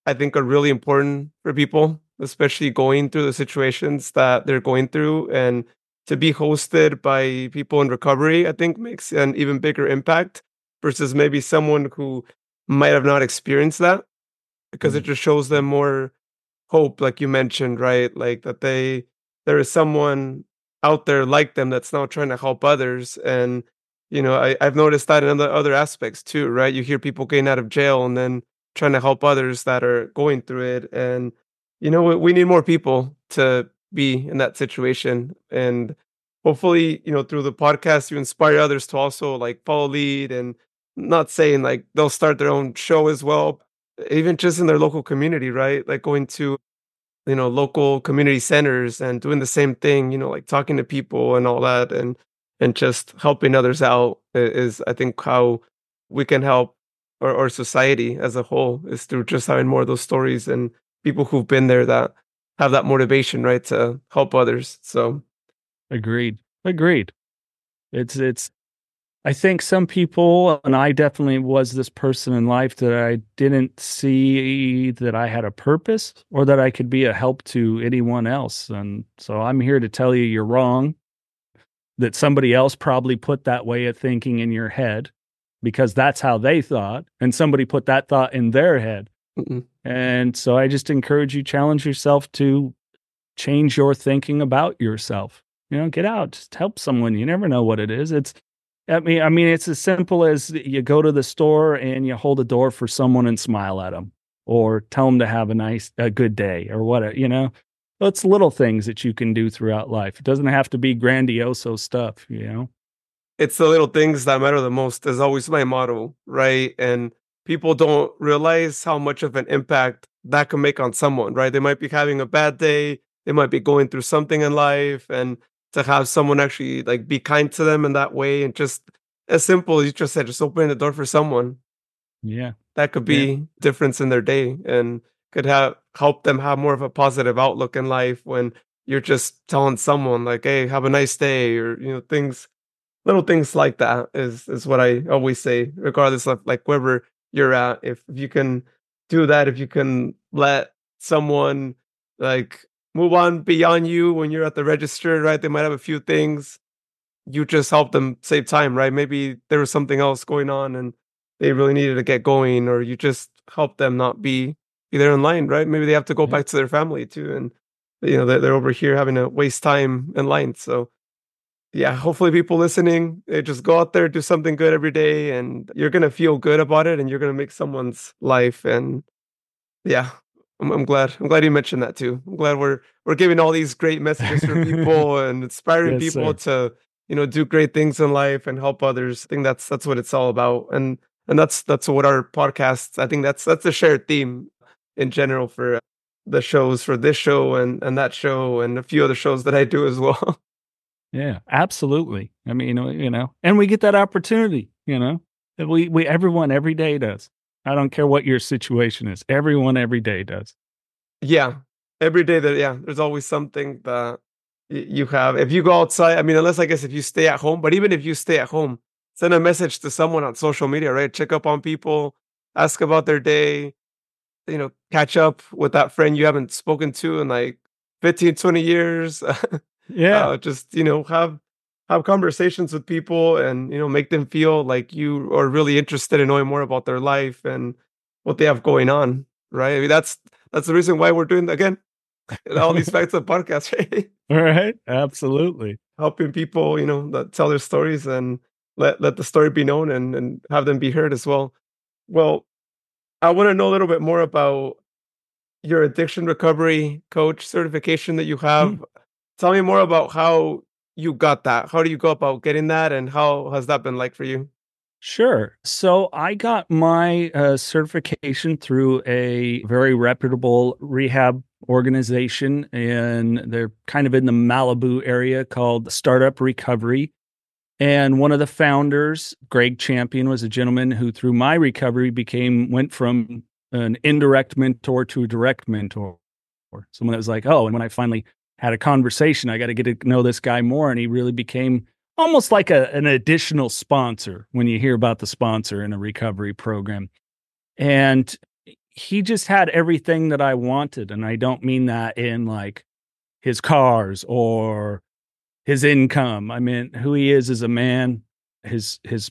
I think are really important for people especially going through the situations that they're going through and to be hosted by people in recovery I think makes an even bigger impact versus maybe someone who might have not experienced that because mm-hmm. it just shows them more hope like you mentioned right? Like that they there is someone out there like them that's now trying to help others. And you know I, i've noticed that in other, other aspects too right? You hear people getting out of jail and then trying to help others that are going through it. And you know we, we need more people to be in that situation. And hopefully you know through the podcast you inspire others to also like follow lead and not saying like they'll start their own show as well even just in their local community right? Like going to you know local community centers and doing the same thing you know like talking to people and all that and and just helping others out is i think how we can help our, society as a whole is through just having more of those stories and people who've been there that have that motivation right to help others so agreed agreed it's it's I think some people, and I definitely was this person in life that I didn't see that I had a purpose or that I could be a help to anyone else. And so I'm here to tell you you're wrong, that somebody else probably put that way of thinking in your head because that's how they thought. And somebody put that thought in their head. Mm-mm. And so I just encourage you, challenge yourself to change your thinking about yourself. You know, get out, just help someone. You never know what it is. It's, I mean, I mean, it's as simple as you go to the store and you hold a door for someone and smile at them, or tell them to have a nice, a good day, or whatever. You know, it's little things that you can do throughout life. It doesn't have to be grandioso stuff. You know, it's the little things that matter the most. Is always my motto, right? And people don't realize how much of an impact that can make on someone, right? They might be having a bad day, they might be going through something in life, and to have someone actually like be kind to them in that way and just as simple as you just said, just open the door for someone. Yeah. That could be yeah. difference in their day and could have help them have more of a positive outlook in life when you're just telling someone like, hey, have a nice day or you know, things little things like that is is what I always say, regardless of like wherever you're out. If, if you can do that, if you can let someone like move on beyond you when you're at the register, right? They might have a few things. You just help them save time, right? Maybe there was something else going on and they really needed to get going, or you just help them not be be there in line, right? Maybe they have to go yeah. back to their family too, and you know they're, they're over here having to waste time in line. So yeah, hopefully people listening, they just go out there, do something good every day, and you're gonna feel good about it, and you're gonna make someone's life. And yeah, I'm, I'm, glad. I'm glad you mentioned that too. I'm glad we're we're giving all these great messages for people and inspiring yes, people sir. to you know do great things in life and help others. I think that's that's what it's all about, and and that's that's what our podcasts. I think that's that's a shared theme in general for the shows for this show and and that show and a few other shows that I do as well. Yeah, absolutely. I mean, you know, and we get that opportunity. You know, we we everyone every day does. I don't care what your situation is. Everyone every day does. Yeah. Every day that yeah, there's always something that you have. If you go outside, I mean, unless I guess if you stay at home, but even if you stay at home, send a message to someone on social media, right? Check up on people, ask about their day, you know, catch up with that friend you haven't spoken to in like 15, 20 years. yeah. Uh, just, you know, have have conversations with people and you know make them feel like you are really interested in knowing more about their life and what they have going on right? I mean that's that's the reason why we're doing again all these facts of podcasts right? All right absolutely. Helping people you know that tell their stories and let let the story be known and and have them be heard as well. Well i want to know a little bit more about your addiction recovery coach certification that you have. mm. Tell me more about how you got that. How do you go about getting that, and how has that been like for you? Sure. So I got my uh, certification through a very reputable rehab organization, and they're kind of in the Malibu area called Startup Recovery. And one of the founders, Greg Champion, was a gentleman who, through my recovery, became went from an indirect mentor to a direct mentor. Or someone that was like, oh, and when I finally had a conversation, I got to get to know this guy more, and he really became almost like a, an additional sponsor when you hear about the sponsor in a recovery program. And he just had everything that I wanted. And I don't mean that in like his cars or his income. I mean who he is as a man, his his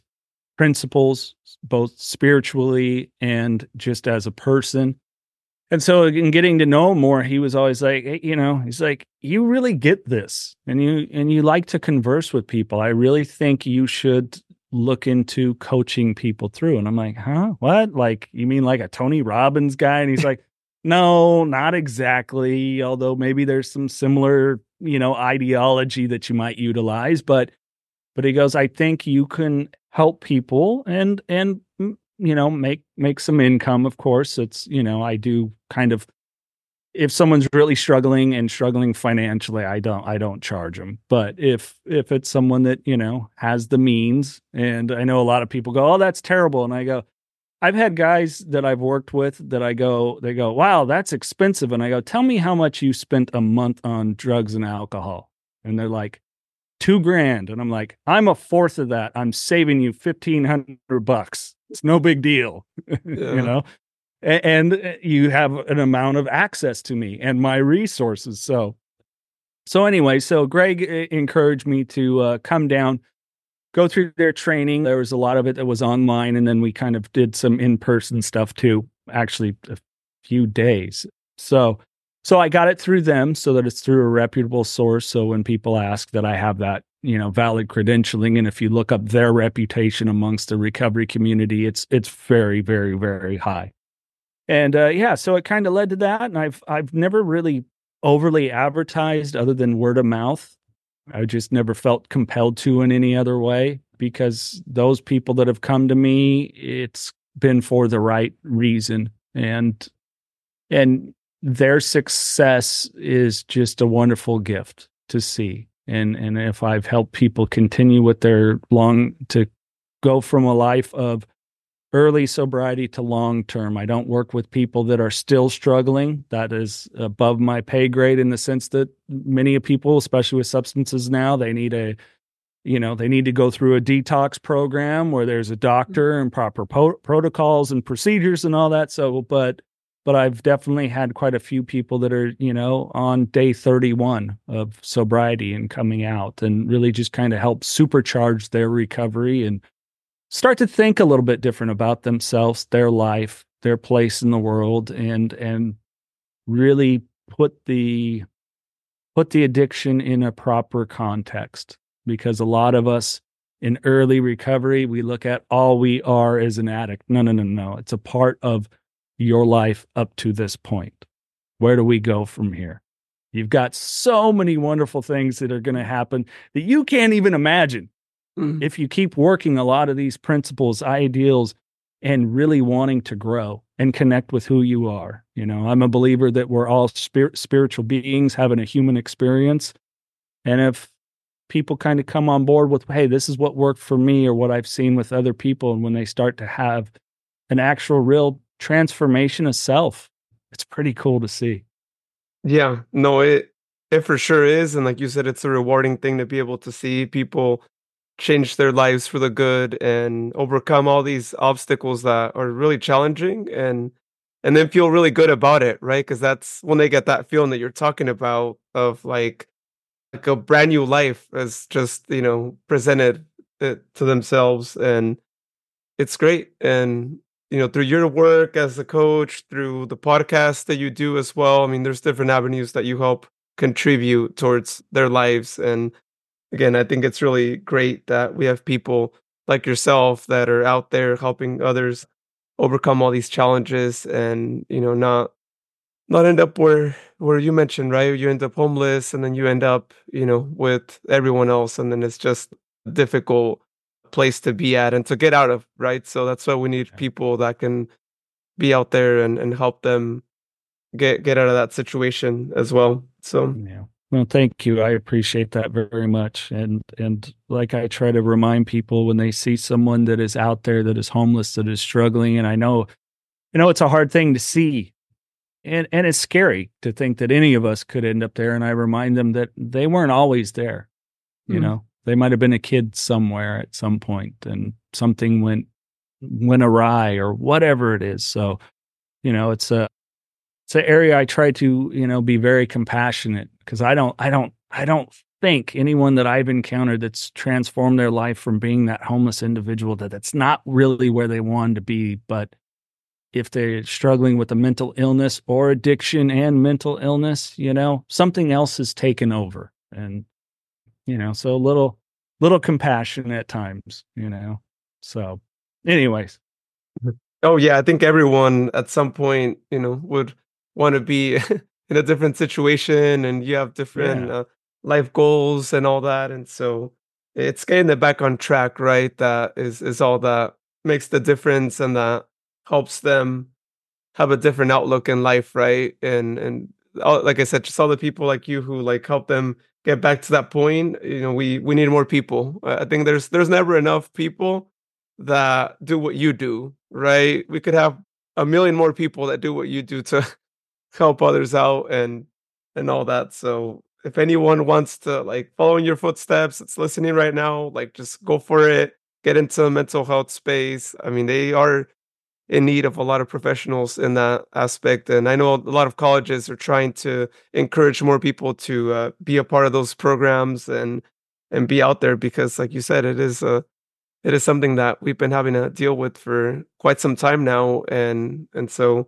principles, both spiritually and just as a person. And so in getting to know him more, he was always like, hey, you know, he's like, you really get this and you and you like to converse with people. I really think you should look into coaching people through. And I'm like, huh? What? Like, you mean like a Tony Robbins guy? And he's like, no, not exactly. Although maybe there's some similar, you know, ideology that you might utilize. But but he goes, I think you can help people and and you know make make some income of course. It's you know i do kind of if someone's really struggling and struggling financially i don't i don't charge them but if if it's someone that you know has the means and i know a lot of people go oh that's terrible and i go i've had guys that i've worked with that i go they go wow that's expensive and i go tell me how much you spent a month on drugs and alcohol and they're like two grand and i'm like i'm a fourth of that. I'm saving you 1500 bucks it's no big deal, yeah. you know. And, uh, you have an amount of access to me and my resources. So, so anyway, so Greg uh, encouraged me to uh, come down, go through their training. There was a lot of it that was online, and then we kind of did some in person stuff too. Actually, a few days. So, so I got it through them, so that it's through a reputable source. So when people ask that I have that you know valid credentialing and if you look up their reputation amongst the recovery community it's it's very very very high. And uh, yeah so it kind of led to that and i've i've never really overly advertised other than word of mouth. I just never felt compelled to in any other way because those people that have come to me it's been for the right reason and and their success is just a wonderful gift to see and and if I've helped people continue with their long to go from a life of early sobriety to long term. I don't work with people that are still struggling. That is above my pay grade in the sense that many people, especially with substances now, they need a you know, they need to go through a detox program where there's a doctor mm-hmm. and proper po- protocols and procedures and all that. So, but but I've definitely had quite a few people that are, you know, on day 31 of sobriety and coming out and really just kind of help supercharge their recovery and start to think a little bit different about themselves, their life, their place in the world and and really put the put the addiction in a proper context because a lot of us in early recovery we look at all we are as an addict. No, no, no, no. It's a part of your life up to this point? Where do we go from here? You've got so many wonderful things that are going to happen that you can't even imagine mm. if you keep working a lot of these principles, ideals, and really wanting to grow and connect with who you are. You know, I'm a believer that we're all spir- spiritual beings having a human experience. And if people kind of come on board with, hey, this is what worked for me or what I've seen with other people, and when they start to have an actual real transformation of self. It's pretty cool to see. Yeah, no, it it for sure is, and like you said, it's a rewarding thing to be able to see people change their lives for the good and overcome all these obstacles that are really challenging and and then feel really good about it right because that's when they get that feeling that you're talking about of like like a brand new life as just you know presented it to themselves and it's great and you know through your work as a coach through the podcast that you do as well i mean there's different avenues that you help contribute towards their lives and again i think it's really great that we have people like yourself that are out there helping others overcome all these challenges and you know not not end up where where you mentioned right? You end up homeless and then you end up you know with everyone else and then it's just difficult place to be at and to get out of, right? So that's why we need people that can be out there and, and help them get get out of that situation as well. So yeah. Well, thank you. I appreciate that very much. And and like I try to remind people when they see someone that is out there that is homeless, that is struggling, and I know, you know, it's a hard thing to see. And and it's scary to think that any of us could end up there. And I remind them that they weren't always there. You mm know, they might have been a kid somewhere at some point and something went went awry or whatever it is. So, you know, it's a it's an area I try to, you know, be very compassionate because I don't, I don't, I don't think anyone that I've encountered that's transformed their life from being that homeless individual that that's not really where they wanted to be. But if they're struggling with a mental illness or addiction and mental illness, you know, something else has taken over. And, you know, so a little, little compassion at times, you know. So, anyways. Oh yeah, I think everyone at some point, you know, would want to be in a different situation and you have different yeah. uh, life goals and all that and so it's getting it back on track right that is is all that makes the difference and that helps them have a different outlook in life right and and all, like i said just all the people like you who like help them get back to that point you know we we need more people i think there's there's never enough people that do what you do right we could have a million more people that do what you do to help others out and and all that. So if anyone wants to like follow in your footsteps, it's listening right now, like just go for it. Get into the mental health space. I mean, they are in need of a lot of professionals in that aspect. And I know a lot of colleges are trying to encourage more people to uh, be a part of those programs and and be out there because, like you said, it is a it is something that we've been having to deal with for quite some time now. And and so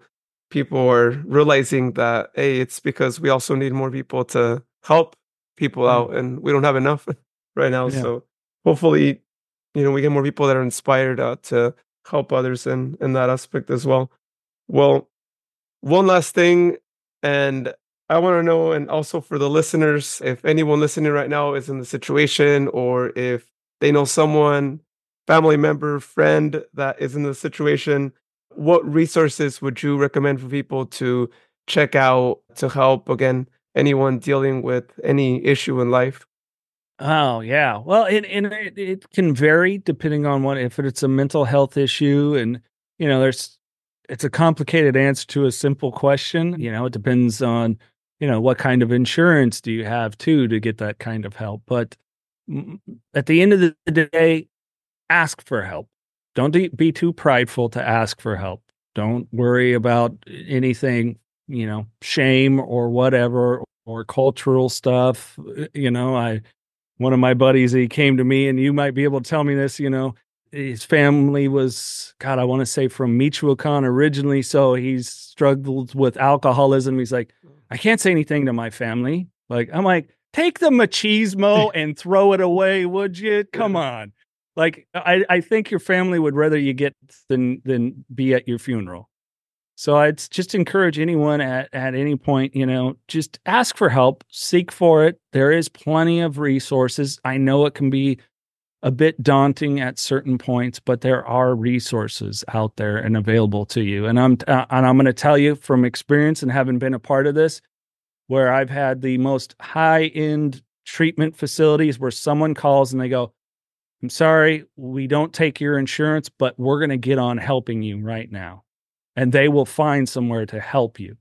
people are realizing that hey it's because we also need more people to help people mm-hmm. out and we don't have enough right now yeah. so hopefully you know we get more people that are inspired uh, to help others in in that aspect as well well one last thing and i want to know and also for the listeners if anyone listening right now is in the situation or if they know someone family member friend that is in the situation what resources would you recommend for people to check out to help again anyone dealing with any issue in life? Oh yeah, well, it and it, it can vary depending on what if it's a mental health issue, and you know, there's it's a complicated answer to a simple question. You know, it depends on you know what kind of insurance do you have too to get that kind of help. But at the end of the day, ask for help. Don't be too prideful to ask for help. Don't worry about anything, you know, shame or whatever or cultural stuff. Eh, you know, I one of my buddies he came to me and you might be able to tell me this, you know, his family was god i want to say from michoacan originally so he's struggled with alcoholism. He's like i can't say anything to my family. Like i'm like take the machismo and throw it away would you? Come on. Like I, I think your family would rather you get than than be at your funeral. So I'd just encourage anyone at, at any point, you know, just ask for help, seek for it. There is plenty of resources. I know it can be a bit daunting at certain points, but there are resources out there and available to you. And I'm uh, and I'm going to tell you from experience and having been a part of this, where I've had the most high end treatment facilities where someone calls and they go, I'm sorry, we don't take your insurance, but we're going to get on helping you right now. And they will find somewhere to help you.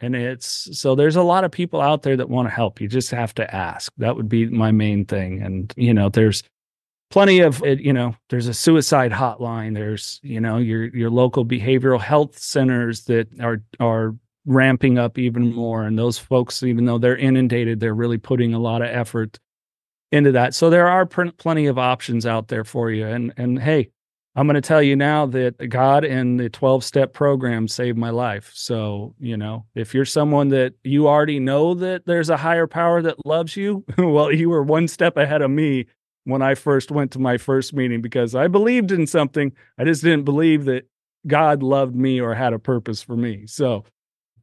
And it's so there's a lot of people out there that want to help. You just have to ask. That would be my main thing. And, you know, there's plenty of, you know, there's a suicide hotline. There's, you know, your, your local behavioral health centers that are, are ramping up even more. And those folks, even though they're inundated, they're really putting a lot of effort into that. So there are pr- plenty of options out there for you. And and hey, I'm going to tell you now that God and the 12 step program saved my life. So, you know, if you're someone that you already know that there's a higher power that loves you, well, you were one step ahead of me when I first went to my first meeting because I believed in something. I just didn't believe that God loved me or had a purpose for me. So,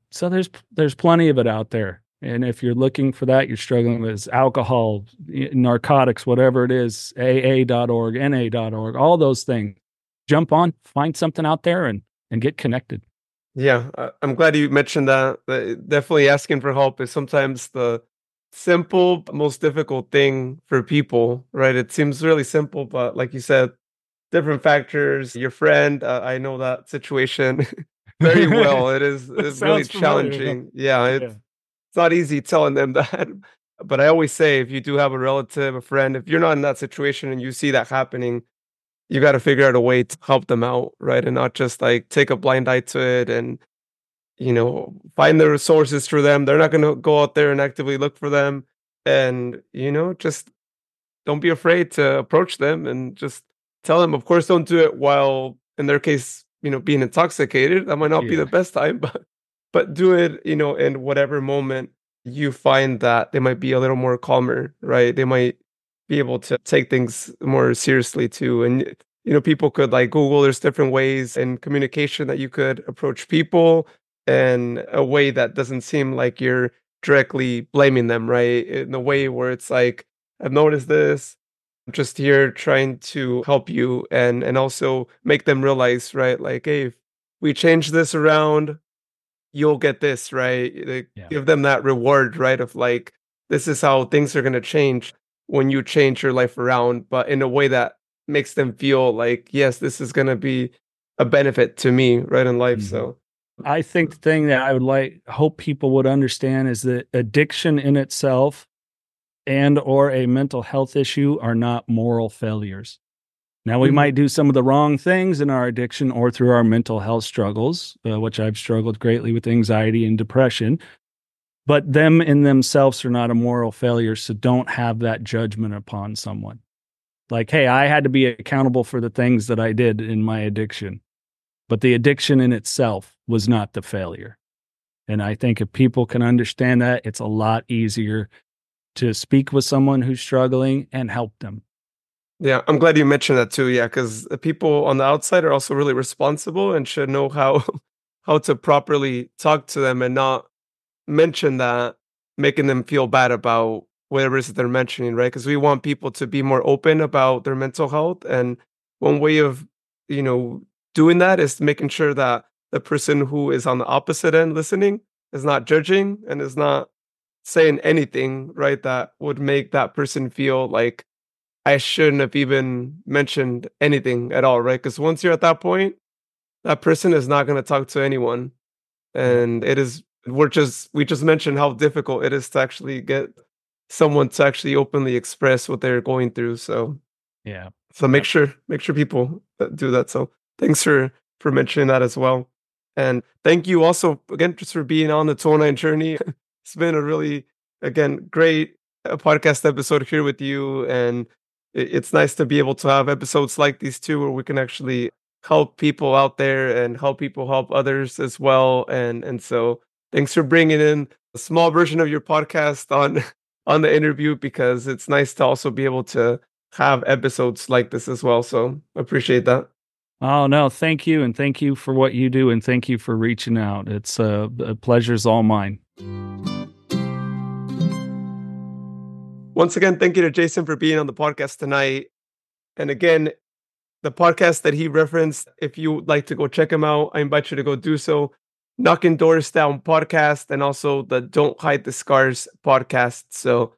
so there's there's plenty of it out there. And if you're looking for that, you're struggling with alcohol, narcotics, whatever it is, AA.org, NA.org, all those things. Jump on, find something out there and and get connected. Yeah, I'm glad you mentioned that. Definitely asking for help is sometimes the simple, most difficult thing for people, right? It seems really simple, but like you said, different factors. Your friend, uh, I know that situation very well. It is it's really challenging. Yeah, it's, yeah. It's not easy telling them that. But I always say, if you do have a relative, a friend, if you're not in that situation and you see that happening, you got to figure out a way to help them out, right? And not just like take a blind eye to it and you know find the resources for them. They're not going to go out there and actively look for them, and you know just don't be afraid to approach them and just tell them. Of course, don't do it while in their case, you know, being intoxicated. That might not yeah. be the best time, but but do it, you know, in whatever moment you find that they might be a little more calmer, right? They might be able to take things more seriously too. And you know, people could like Google. There's different ways in communication that you could approach people, in a way that doesn't seem like you're directly blaming them, right? In a way where it's like, I've noticed this. I'm just here trying to help you and and also make them realize, right? Like, hey, if we change this around, you'll get this, right? Like, yeah. Give them that reward, right? Of like, this is how things are going to change when you change your life around, but in a way that makes them feel like, yes, this is going to be a benefit to me right in life. Mm-hmm. So I think the thing that I would like hope people would understand is that addiction in itself and or a mental health issue are not moral failures. Now we might do some of the wrong things in our addiction or through our mental health struggles, uh, which I've struggled greatly with anxiety and depression. But them in themselves are not a moral failure so don't have that judgment upon someone. Like hey i had to be accountable for the things that i did in my addiction. But the addiction in itself was not the failure. And i think if people can understand that it's a lot easier to speak with someone who's struggling and help them yeah i'm glad you mentioned that too yeah because people on the outside are also really responsible and should know how how to properly talk to them and not mention that, making them feel bad about whatever it is that they're mentioning, right? Because we want people to be more open about their mental health. And one way of, you know, doing that is making sure that the person who is on the opposite end listening is not judging and is not saying anything, right? That would make that person feel like I shouldn't have even mentioned anything at all, right? Because once you're at that point, that person is not going to talk to anyone. And it is we're just we just mentioned how difficult it is to actually get someone to actually openly express what they're going through so yeah. so make sure make sure people uh, do that so thanks for for mentioning that as well. And thank you also again just for being on the 209 journey. It's been a really again great uh, podcast episode here with you and it's nice to be able to have episodes like these too where we can actually help people out there and help people help others as well and and so Thanks for bringing in a small version of your podcast on on the interview because it's nice to also be able to have episodes like this as well. So appreciate that. Oh no, thank you, and thank you for what you do, and thank you for reaching out. It's uh, a pleasure's all mine. Once again, thank you to Jason for being on the podcast tonight. And again, the podcast that he referenced, if you would like to go check him out, I invite you to go do so. Knocking Doors Down podcast and also the Don't Hide the Scars podcast. So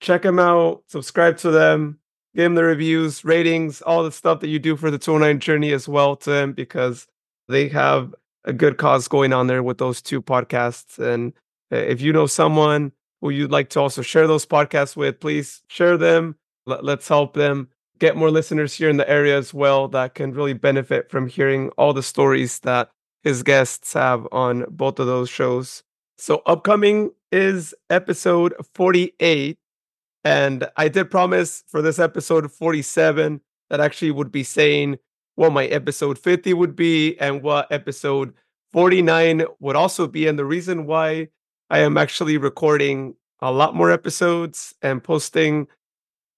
check them out, subscribe to them, give them the reviews, ratings, all the stuff that you do for the 209 journey as well to them because they have a good cause going on there with those two podcasts. And uh, if you know someone who you'd like to also share those podcasts with, please share them. Let's help them get more listeners here in the area as well that can really benefit from hearing all the stories that his guests have on both of those shows. So upcoming is episode 48. And I did promise for this episode 47 that actually would be saying what my episode 50 would be and what episode 49 would also be. And the reason why I am actually recording a lot more episodes and posting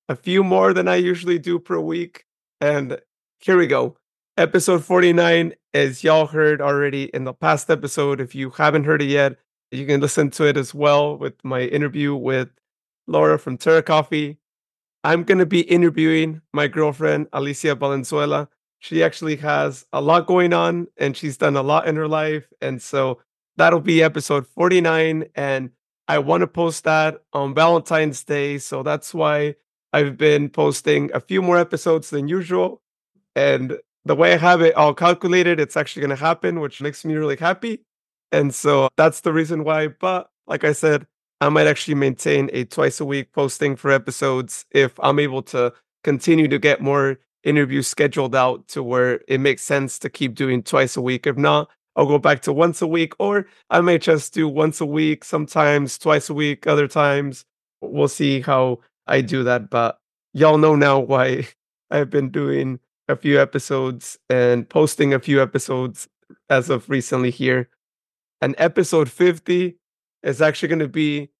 a few more than I usually do per week. And here we go. Episode 49, as y'all heard already in the past episode, if you haven't heard it yet, You can listen to it as well with my interview with Laura from Terra Coffee. I'm going to be interviewing my girlfriend, Alicia Valenzuela. She actually has a lot going on and she's done a lot in her life. And so that'll be episode 49. And I want to post that on Valentine's Day. So that's why I've been posting a few more episodes than usual. And the way I have it all calculated, it's actually going to happen, which makes me really happy. And so that's the reason why. But like I said, I might actually maintain a twice a week posting for episodes if I'm able to continue to get more interviews scheduled out to where it makes sense to keep doing twice a week. If not, I'll go back to once a week, or I may just do once a week, sometimes twice a week, other times. We'll see how I do that. But y'all know now why I've been doing a few episodes and posting a few episodes as of recently here. And episode 50 is actually going to be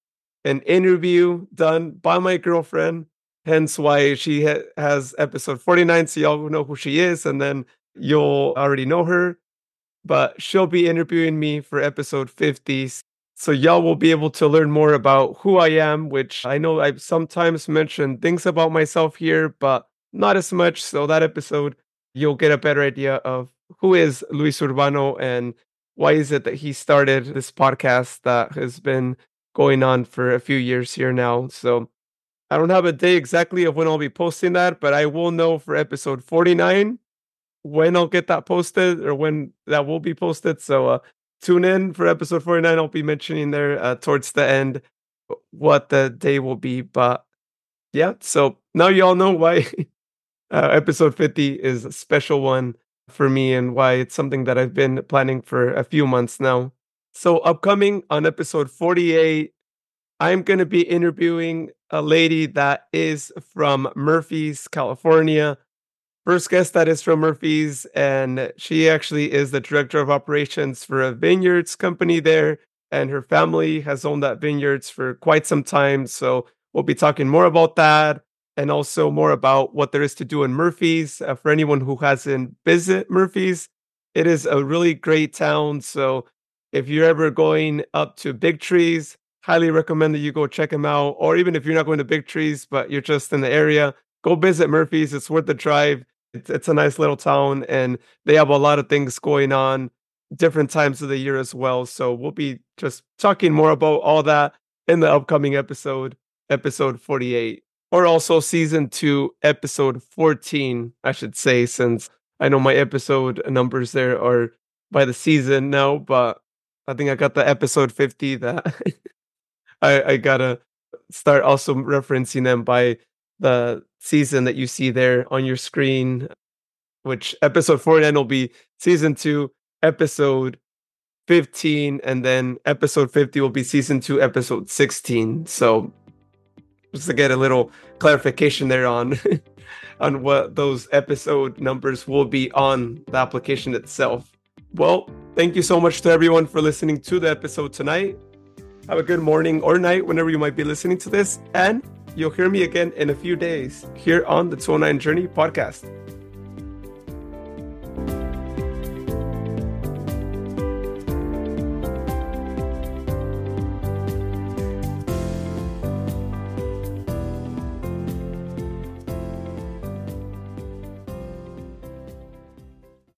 an interview done by my girlfriend. Hence why she ha- has episode 49. So y'all know who she is, and then you'll already know her. But she'll be interviewing me for episode 50. So y'all will be able to learn more about who I am, which I know I've sometimes mentioned things about myself here, but not as much. So that episode, you'll get a better idea of who is Luis Urbano and why is it that he started this podcast that has been going on for a few years here now. So I don't have a day exactly of when I'll be posting that, but I will know for episode 49 when I'll get that posted or when that will be posted. So uh, tune in for episode 49. I'll be mentioning there uh, towards the end what the day will be. But yeah, so now you all know why uh, episode 50 is a special one for me and why it's something that I've been planning for a few months now. So, upcoming on episode 48, I'm going to be interviewing a lady that is from Murphys, California. First guest that is from Murphys, and she actually is the director of operations for a vineyards company there. And her family has owned that vineyards for quite some time. So, we'll be talking more about that and also more about what there is to do in Murphys. Uh, for anyone who hasn't visited Murphys, it is a really great town. So if you're ever going up to Big Trees, highly recommend that you go check them out. Or even if you're not going to Big Trees, but you're just in the area, go visit Murphys. It's worth the drive. It's, it's a nice little town, and they have a lot of things going on different times of the year as well. So we'll be just talking more about all that in the upcoming episode, episode 48 or also season two, episode 14, I should say, since I know my episode numbers there are by the season now, but I think I got the episode 50 that I, I gotta start also referencing them by the season that you see there on your screen, which episode 49 will be season two, episode 15, and then episode 50 will be season two, episode 16. So just to get a little clarification there on on what those episode numbers will be on the application itself. Well, thank you so much to everyone for listening to the episode tonight. Have a good morning or night whenever you might be listening to this, and you'll hear me again in a few days here on the 209 Journey podcast.